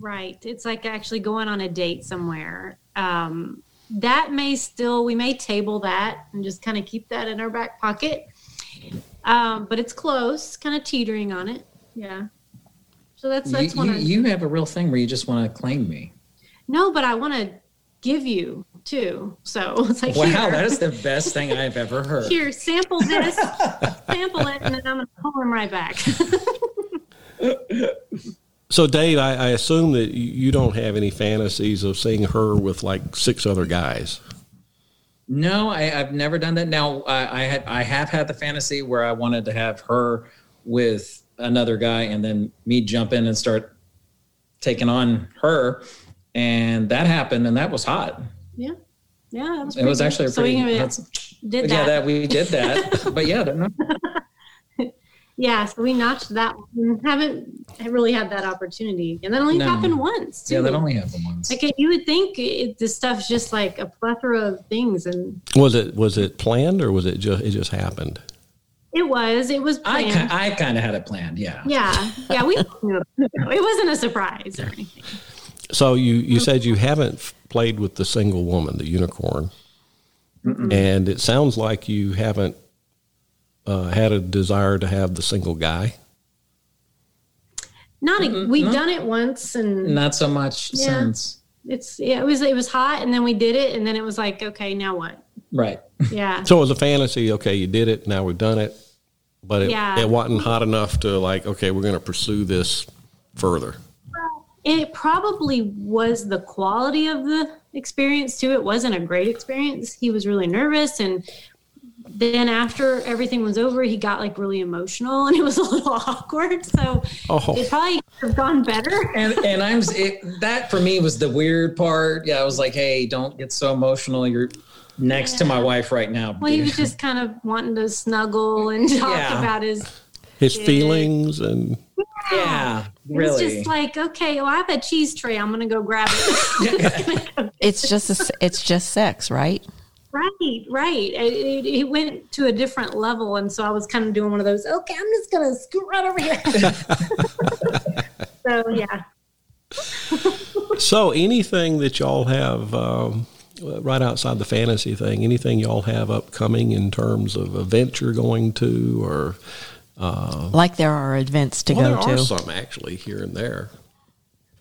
Right. It's like actually going on a date somewhere. Um, that may still, we may table that and just kind of keep that in our back pocket. Um, but it's close, kind of teetering on it. Yeah. So that's, You, one you, you have a real thing where you just want to claim me. no, but I want to give you too. So it's like, Wow, here, that is the best thing I've ever heard. here, sample this, sample it, and then I'm going to pull him right back. So, Dave, I, I assume that you- you don't have any fantasies of seeing her with like six other guys. No, I, I've never done that. Now, I, I had I have had the fantasy where I wanted to have her with another guy, and then me jump in and start taking on her, and that happened, and that was hot. yeah. Yeah. That was It was pretty actually a good. so pretty. we that's- did yeah, that. that we did that. but yeah, they're not- Yeah, so we notched that one. Haven't really had that opportunity. And that only No. happened once, too. yeah, that only happened once. like you would think it, this stuff's just like a plethora of things, and Was it was it planned or was it just it just happened? It was. It was I planned. ki- I kind of had it planned. Yeah. yeah, yeah. We knew it. it wasn't a surprise or anything. So you you said you haven't played with the single woman, the unicorn, and it sounds like you haven't uh, had a desire to have the single guy. Not a, Mm-mm, we've no. done it once, and Not so much Yeah. since. it's yeah, it was it was hot, and then we did it, and then it was like, okay, now what? Right. Yeah, So it was a fantasy. Okay, you did it. Now we've done it, but it, Yeah. it wasn't hot enough to like. Okay, we're going to pursue this further. it probably was the quality of the experience too. It wasn't a great experience. He was really nervous and then after everything was over, he got like really emotional and it was a little awkward. So Oh. it probably could have gone better. and and I'm it, that for me was the weird part. Yeah, I was like, hey, don't get so emotional. You're next to my wife right now. Well, he was just kind of wanting to snuggle and talk Yeah. about his. His Yeah. feelings and yeah, It was really. just like, okay, well, I have a cheese tray. I'm gonna go grab it. It's just a, it's just sex, right? Right, right. It, it, it went to a different level, and so I was kind of doing one of those. Okay, I'm just gonna scoot right over here. so yeah, so anything that y'all have um, right outside the fantasy thing. Anything y'all have upcoming in terms of events you're going to or. Like there are events to well, go there are to. some actually here and there.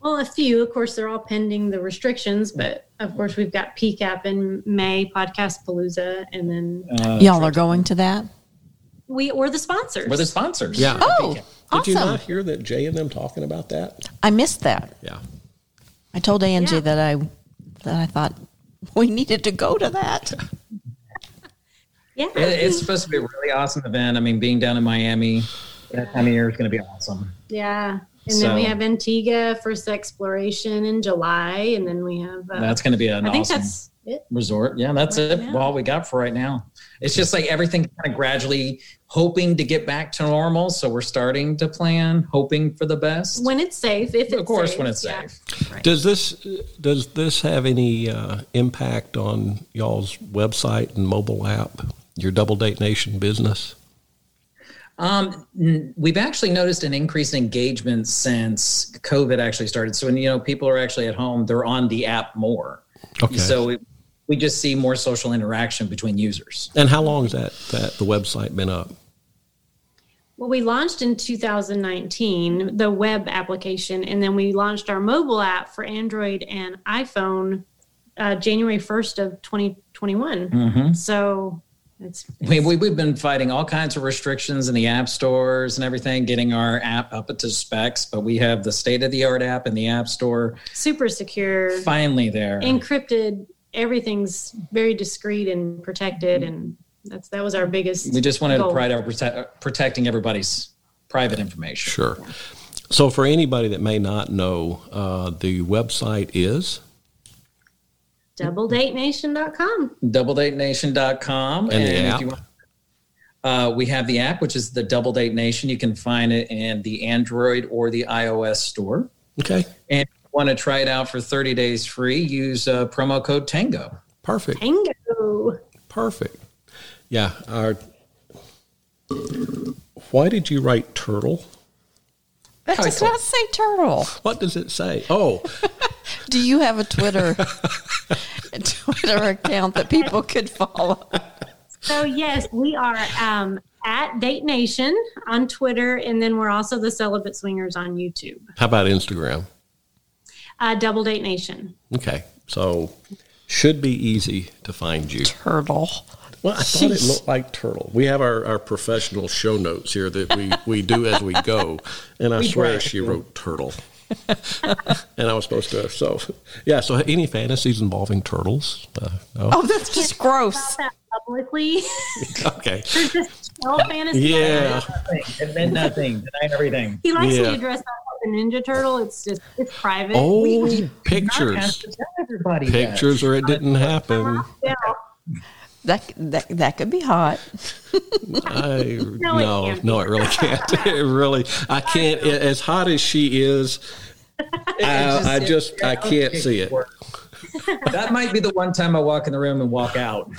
well, a few. Of course, they're all pending the restrictions, but of course, we've got PCAP in May, Podcast Palooza, and then Uh, Y'all are going to that? we or the sponsors. we're the sponsors. Yeah. Oh, Did you not hear that Jay and them talking about that? I missed that. Yeah. I told Angie Yeah. that I that I thought we needed to go to that. yeah, It, it's supposed to be a really awesome event. I mean, being down in Miami that time of year is going to be awesome. yeah. And then we have Antigua first exploration in July, and then we have. Uh, That's going to be an I think awesome. that's it. Resort. Yeah, that's Right it. now. All we got for right now. It's just like everything kind of gradually hoping to get back to normal. So we're starting to plan, hoping for the best. When it's safe, if it's of course, safe, when it's yeah. safe. Does this does this have any uh, impact on y'all's website and mobile app? Your Double Date Nation business? Um, we've actually noticed an increase in engagement since COVID actually started. So when you know people are actually at home, they're on the app more. Okay. So we, we just see more social interaction between users. And how long has that that the website been up? Well, we launched in 2019 the web application, and then we launched our mobile app for Android and iPhone uh, January 1st of 2021. Mm-hmm. So it's, We, we, we've been fighting all kinds of restrictions in the app stores and everything, getting our app up to specs. But we have the state of the art app in the app store super secure, finally there. encrypted. Everything's very discreet and protected, and that's that was our biggest. we just wanted to goal. pride our prote- protecting everybody's private information. Sure. So for anybody that may not know, uh, the website is DoubleDateNation.com. DoubleDateNation.com. And the if app? you want, uh, we have the app, which is the Double Date Nation. You can find it in the Android or the iOS store. okay. And if you want to try it out for 30 days free, use uh, promo code TANGO. Perfect. Tango. Perfect. Yeah. Our, why did you write turtle? That does not say turtle. What does it say? Oh, Do you have a Twitter a Twitter account that people could follow? So yes, we are um, at Date Nation on Twitter, and then we're also the Celibate Swingers on YouTube. how about Instagram? Uh, Double Date Nation. Okay. So should be easy to find you. Turtle. Well, I thought it looked like turtle. We have our, our professional show notes here that we, we do as we go. And I We swear she them. wrote turtle. and I was supposed to. So, yeah. So, any fantasies involving turtles? Uh, no? Oh, that's just gross. That publicly. Okay. just tell fantasy. Yeah. It meant nothing. Denying everything. He likes Yeah. to be dressed up like a Ninja Turtle. It's just it's private. Oh, Not have pictures. to tell everybody that. Pictures, or it didn't happen. Yeah. That that that could be hot. I, No, no, can't no, it really can't. It really, I can't. As hot as she is, I, I just, I can't see it. That might be the one time I walk in the room and walk out.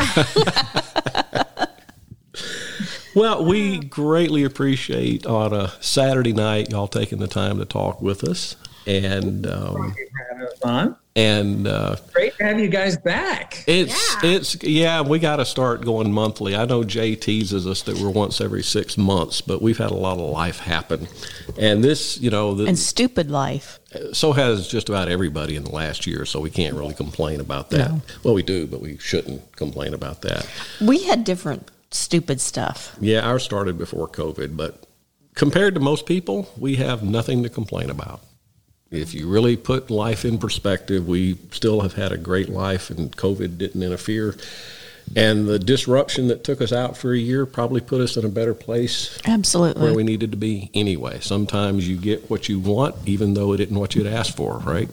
Well, we greatly appreciate on a Saturday night y'all taking the time to talk with us, and um, Having fun. and uh, Great to have you guys back. it's it's yeah, we got to start going monthly. I know Jay teases us that we're once every six months, but we've had a lot of life happen, and this, you know, the, And stupid life. so has just about everybody in the last year. So we can't really complain about that. No. Well, we do, but we shouldn't complain about that. We had different stupid stuff. Yeah, ours started before COVID, but compared to most people, we have nothing to complain about. If you really put life in perspective, we still have had a great life and COVID didn't interfere. And the disruption that took us out for a year probably put us in a better place Absolutely. where we needed to be anyway. Sometimes you get what you want, even though it isn't what you'd asked for, right?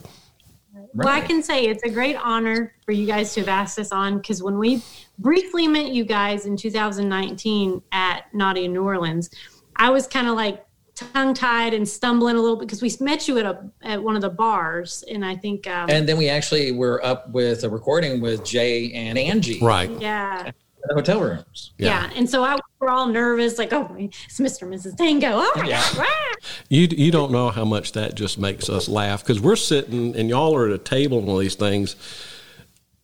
Well, I can say it's a great honor for you guys to have asked us on because when we briefly met you guys in 2019 at Naughty in New Orleans, I was kind of like tongue tied and stumbling a little bit because we met you at a at one of the bars, and I think um, And then we actually were up with a recording with Jay and Angie Right. yeah. the hotel rooms. Yeah. and so I we're all nervous, like, oh, it's Mr. and Mrs. Tango. Oh my Yeah. God. You you don't know how much that just makes us laugh because we're sitting and y'all are at a table and all these things,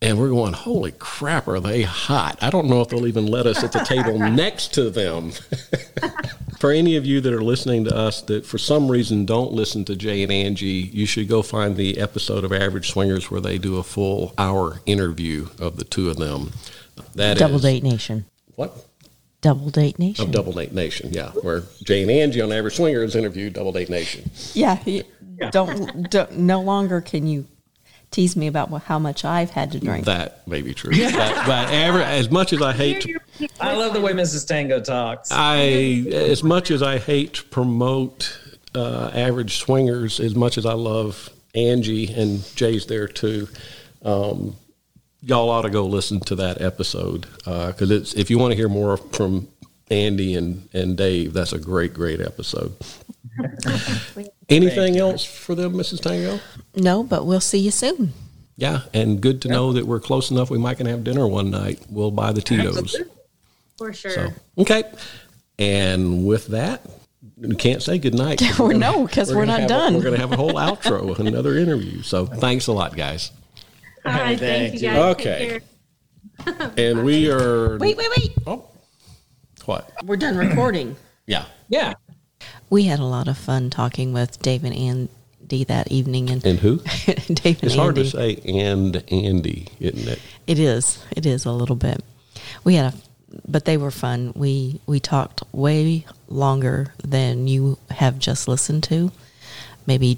and we're going, "Holy crap, are they hot?" I don't know if they'll even let us at the table next to them. for any of you that are listening to us that for some reason don't listen to Jay and Angie, you should go find the episode of Average Swingers where they do a full hour interview of the two of them. That Double is- Date Nation. What? Double Date Nation. Of Double Date Nation, yeah, where Jay and Angie on Average Swingers interviewed Double Date Nation. Yeah, you- Don't, don't. No longer can you tease me about how much I've had to drink. That may be true. but, but ever, as much as I hate, to, I love the way Mrs. Tango talks. I as much as I hate to promote uh, average swingers, as much as I love Angie and Jay's there too. Um, y'all ought to go listen to that episode because it's if you want to hear more from Andy and and Dave, that's a great great episode. Anything else for them, Mrs. Tango? No, but we'll see you soon. Yeah, and good to know that we're close enough. We might can have dinner one night. We'll buy the Tito's. For sure. So okay, and with that, we can't say good night. Or no, 'cause we're gonna not have a- done. we're going to have a whole outro, another interview. So thanks a lot, guys. All right. Thank you guys. Okay. And we are. Wait, wait, wait. Oh, what? We're done recording. Yeah. Yeah. We had a lot of fun talking with Dave and Andy that evening, and And who? Dave and It's hard to say and Andy, isn't it? It is. It is a little bit. We had a, but they were fun. We we talked way longer than you have just listened to, maybe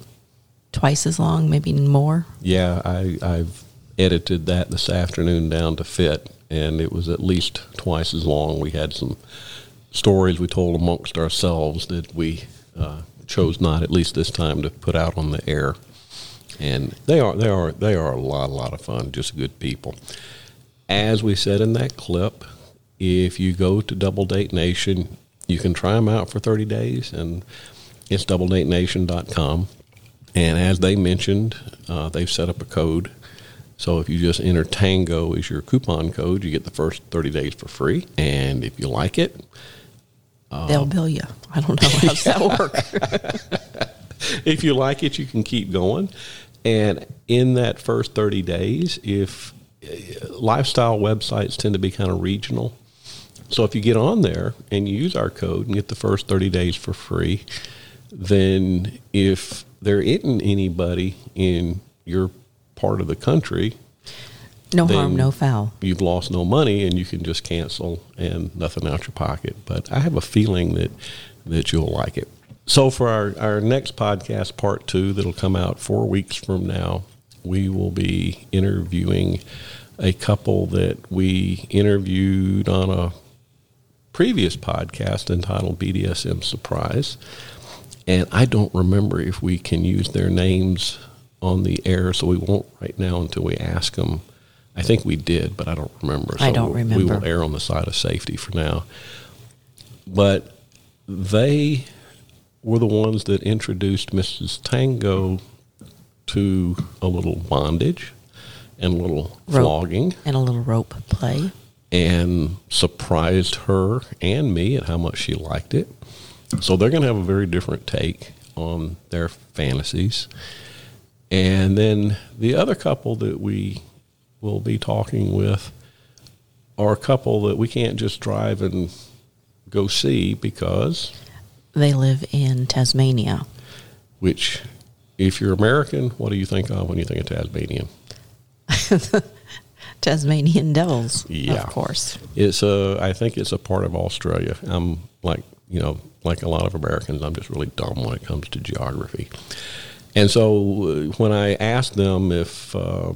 twice as long, maybe more. Yeah, I, I've edited that this afternoon down to fit, and it was at least twice as long. We had some stories we told amongst ourselves that we uh, chose not, at least this time, to put out on the air. And they are they are they are a lot a lot of fun. Just good people. As we said in that clip, if you go to Double Date Nation, you can try them out for 30 days, and it's doubledatenation.com. And as they mentioned, uh, they've set up a code. So if you just enter Tango as your coupon code, you get the first 30 days for free. And if you like it, They'll bill you. I don't know how's that work. if you like it, you can keep going. And in that first 30 days, if uh, lifestyle websites tend to be kind of regional. So if you get on there and you use our code and get the first 30 days for free, then if there isn't anybody in your part of the country, No harm, no foul. you've lost no money and you can just cancel and nothing out your pocket. But I have a feeling that that you'll like it. So for our, our next podcast, part two, that'll come out four weeks from now, we will be interviewing a couple that we interviewed on a previous podcast entitled BDSM Surprise. And I don't remember if we can use their names on the air, so we won't right now until we ask them. I think we did, but I don't remember. I don't we- We will err on the side of safety for now. But they were the ones that introduced Mrs. Tango to a little bondage and a little Rope. flogging And a little rope play. and surprised her and me at how much she liked it. So they're going to have a very different take on their fantasies. And then the other couple that we will be talking with are a couple that we can't just drive and go see because, They live in Tasmania. which, if you're American, what do you think of when you think of Tasmanian? Tasmanian devils, Yeah. of course. It's a, I think it's a part of Australia. I'm like, you know, like a lot of Americans, I'm just really dumb when it comes to geography. And so uh, when I asked them if uh,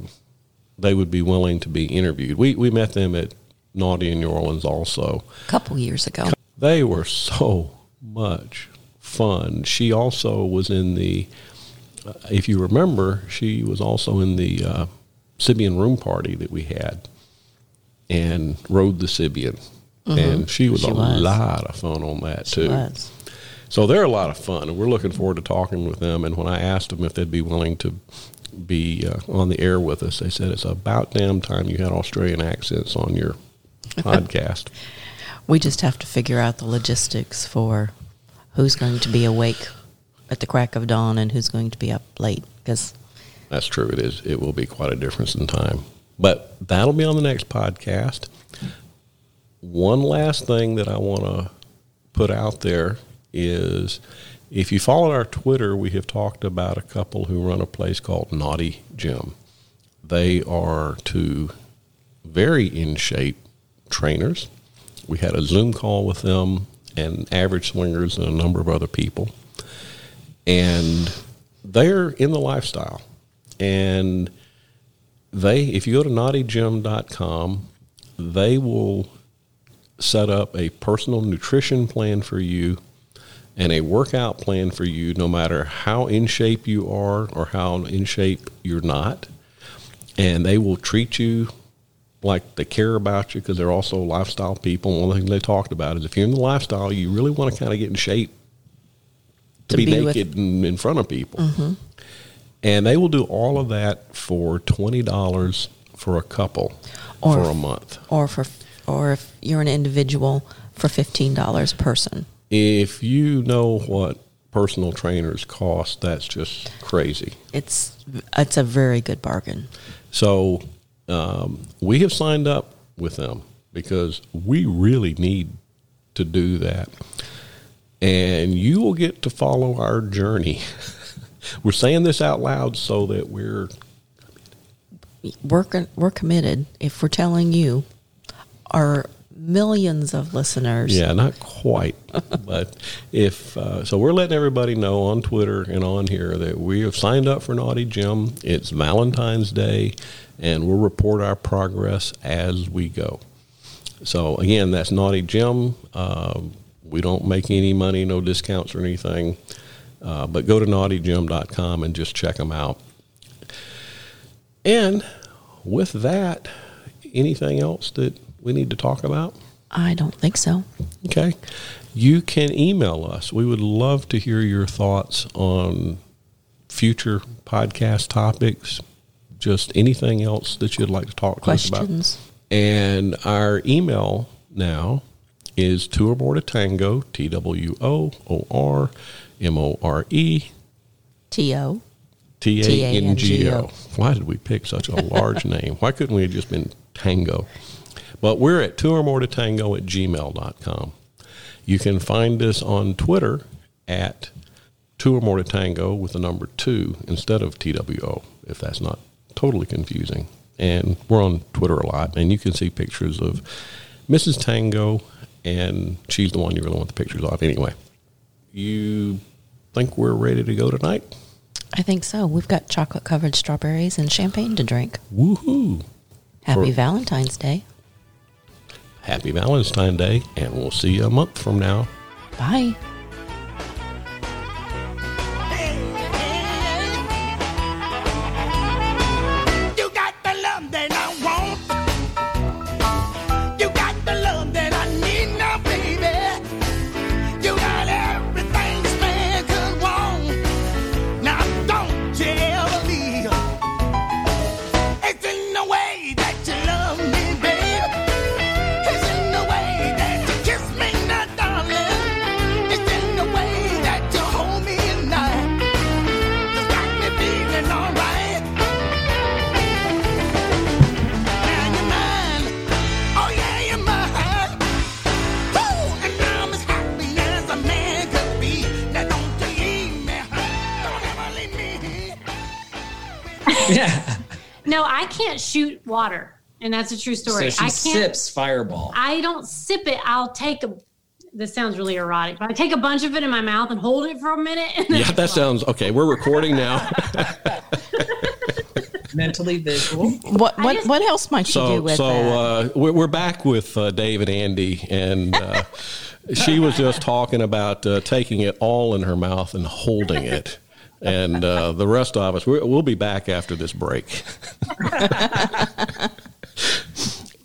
they would be willing to be interviewed, we, we met them at Naughty in New Orleans also. A couple years ago. They were so much fun. She also was in the, uh, if you remember, she was also in the uh, Sybian room party that we had and rode the Sybian. And she was Mm-hmm. She a was. lot of fun on that She too. was. So they're a lot of fun, and we're looking forward to talking with them. And when I asked them if they'd be willing to be uh, on the air with us, they said it's about damn time you had Australian accents on your podcast. We just have to figure out the logistics for who's going to be awake at the crack of dawn and who's going to be up late. Because That's true. It is. It will be quite a difference in time. But that'll be on the next podcast. One last thing that I want to put out there is if you follow our Twitter, we have talked about a couple who run a place called Naughty Gym. They are two very in shape trainers. We had a Zoom call with them and Average Swingers and a number of other people and they're in the lifestyle. And they, if you go to naughtygym.com, they will set up a personal nutrition plan for you and a workout plan for you, no matter how in shape you are or how in shape you're not. And they will treat you like they care about you because they're also lifestyle people. One of the things they talked about is if you're in the lifestyle, you really want to kind of get in shape to, To be, be naked and in front of people. Mm-hmm. And they will do all of that for twenty dollars for a couple Or- for a month. or for or if you're an individual for fifteen dollars a person. If you know what personal trainers cost, that's just crazy. It's it's a very good bargain. So um, we have signed up with them because we really need to do that. And you will get to follow our journey. we're saying this out loud so that we're We're we're committed. If we're telling you, our millions of listeners, Yeah, not quite. but if uh, so, we're letting everybody know on Twitter and on here that we have signed up for Naughty Gym. It's Valentine's Day, and we'll report our progress as we go. So again, that's Naughty Gym. Um, we don't make any money, no discounts or anything. Uh, but go to naughtygym.com and just check them out. And with that, anything else that we need to talk about? I don't think so. Okay. You can email us. We would love to hear your thoughts on future podcast topics, just anything else that you'd like to talk to us about. And our email now is two or more to tango, T W O O R M O R E T O. T A N G O. Why did we pick such a large name? Why couldn't we have just been Tango? But we're at two or more to tango at gmail.com. You can find us on Twitter at two or more to tango with the number two instead of TWO, if that's not totally confusing. And we're on Twitter a lot, and you can see pictures of Mrs. Tango, and she's the one you really want the pictures of. Anyway, you think we're ready to go tonight? I think so. We've got chocolate covered strawberries and champagne to drink. Woohoo! Happy For- Valentine's Day. Happy Valentine's Day, and we'll see you a month from now. Bye. Water, and that's a true story. So she I can't. sips Fireball. I don't sip it. I'll take a. This sounds really erotic, but I take a bunch of it in my mouth and hold it for a minute. And Yeah, that sounds okay. We're recording now. Mentally visual. What what just- what else might you do so with so that? uh, we're, we're back with uh, Dave and Andy, and uh, she was just talking about uh, taking it all in her mouth and holding it. And uh, the rest of us, we'll be back after this break.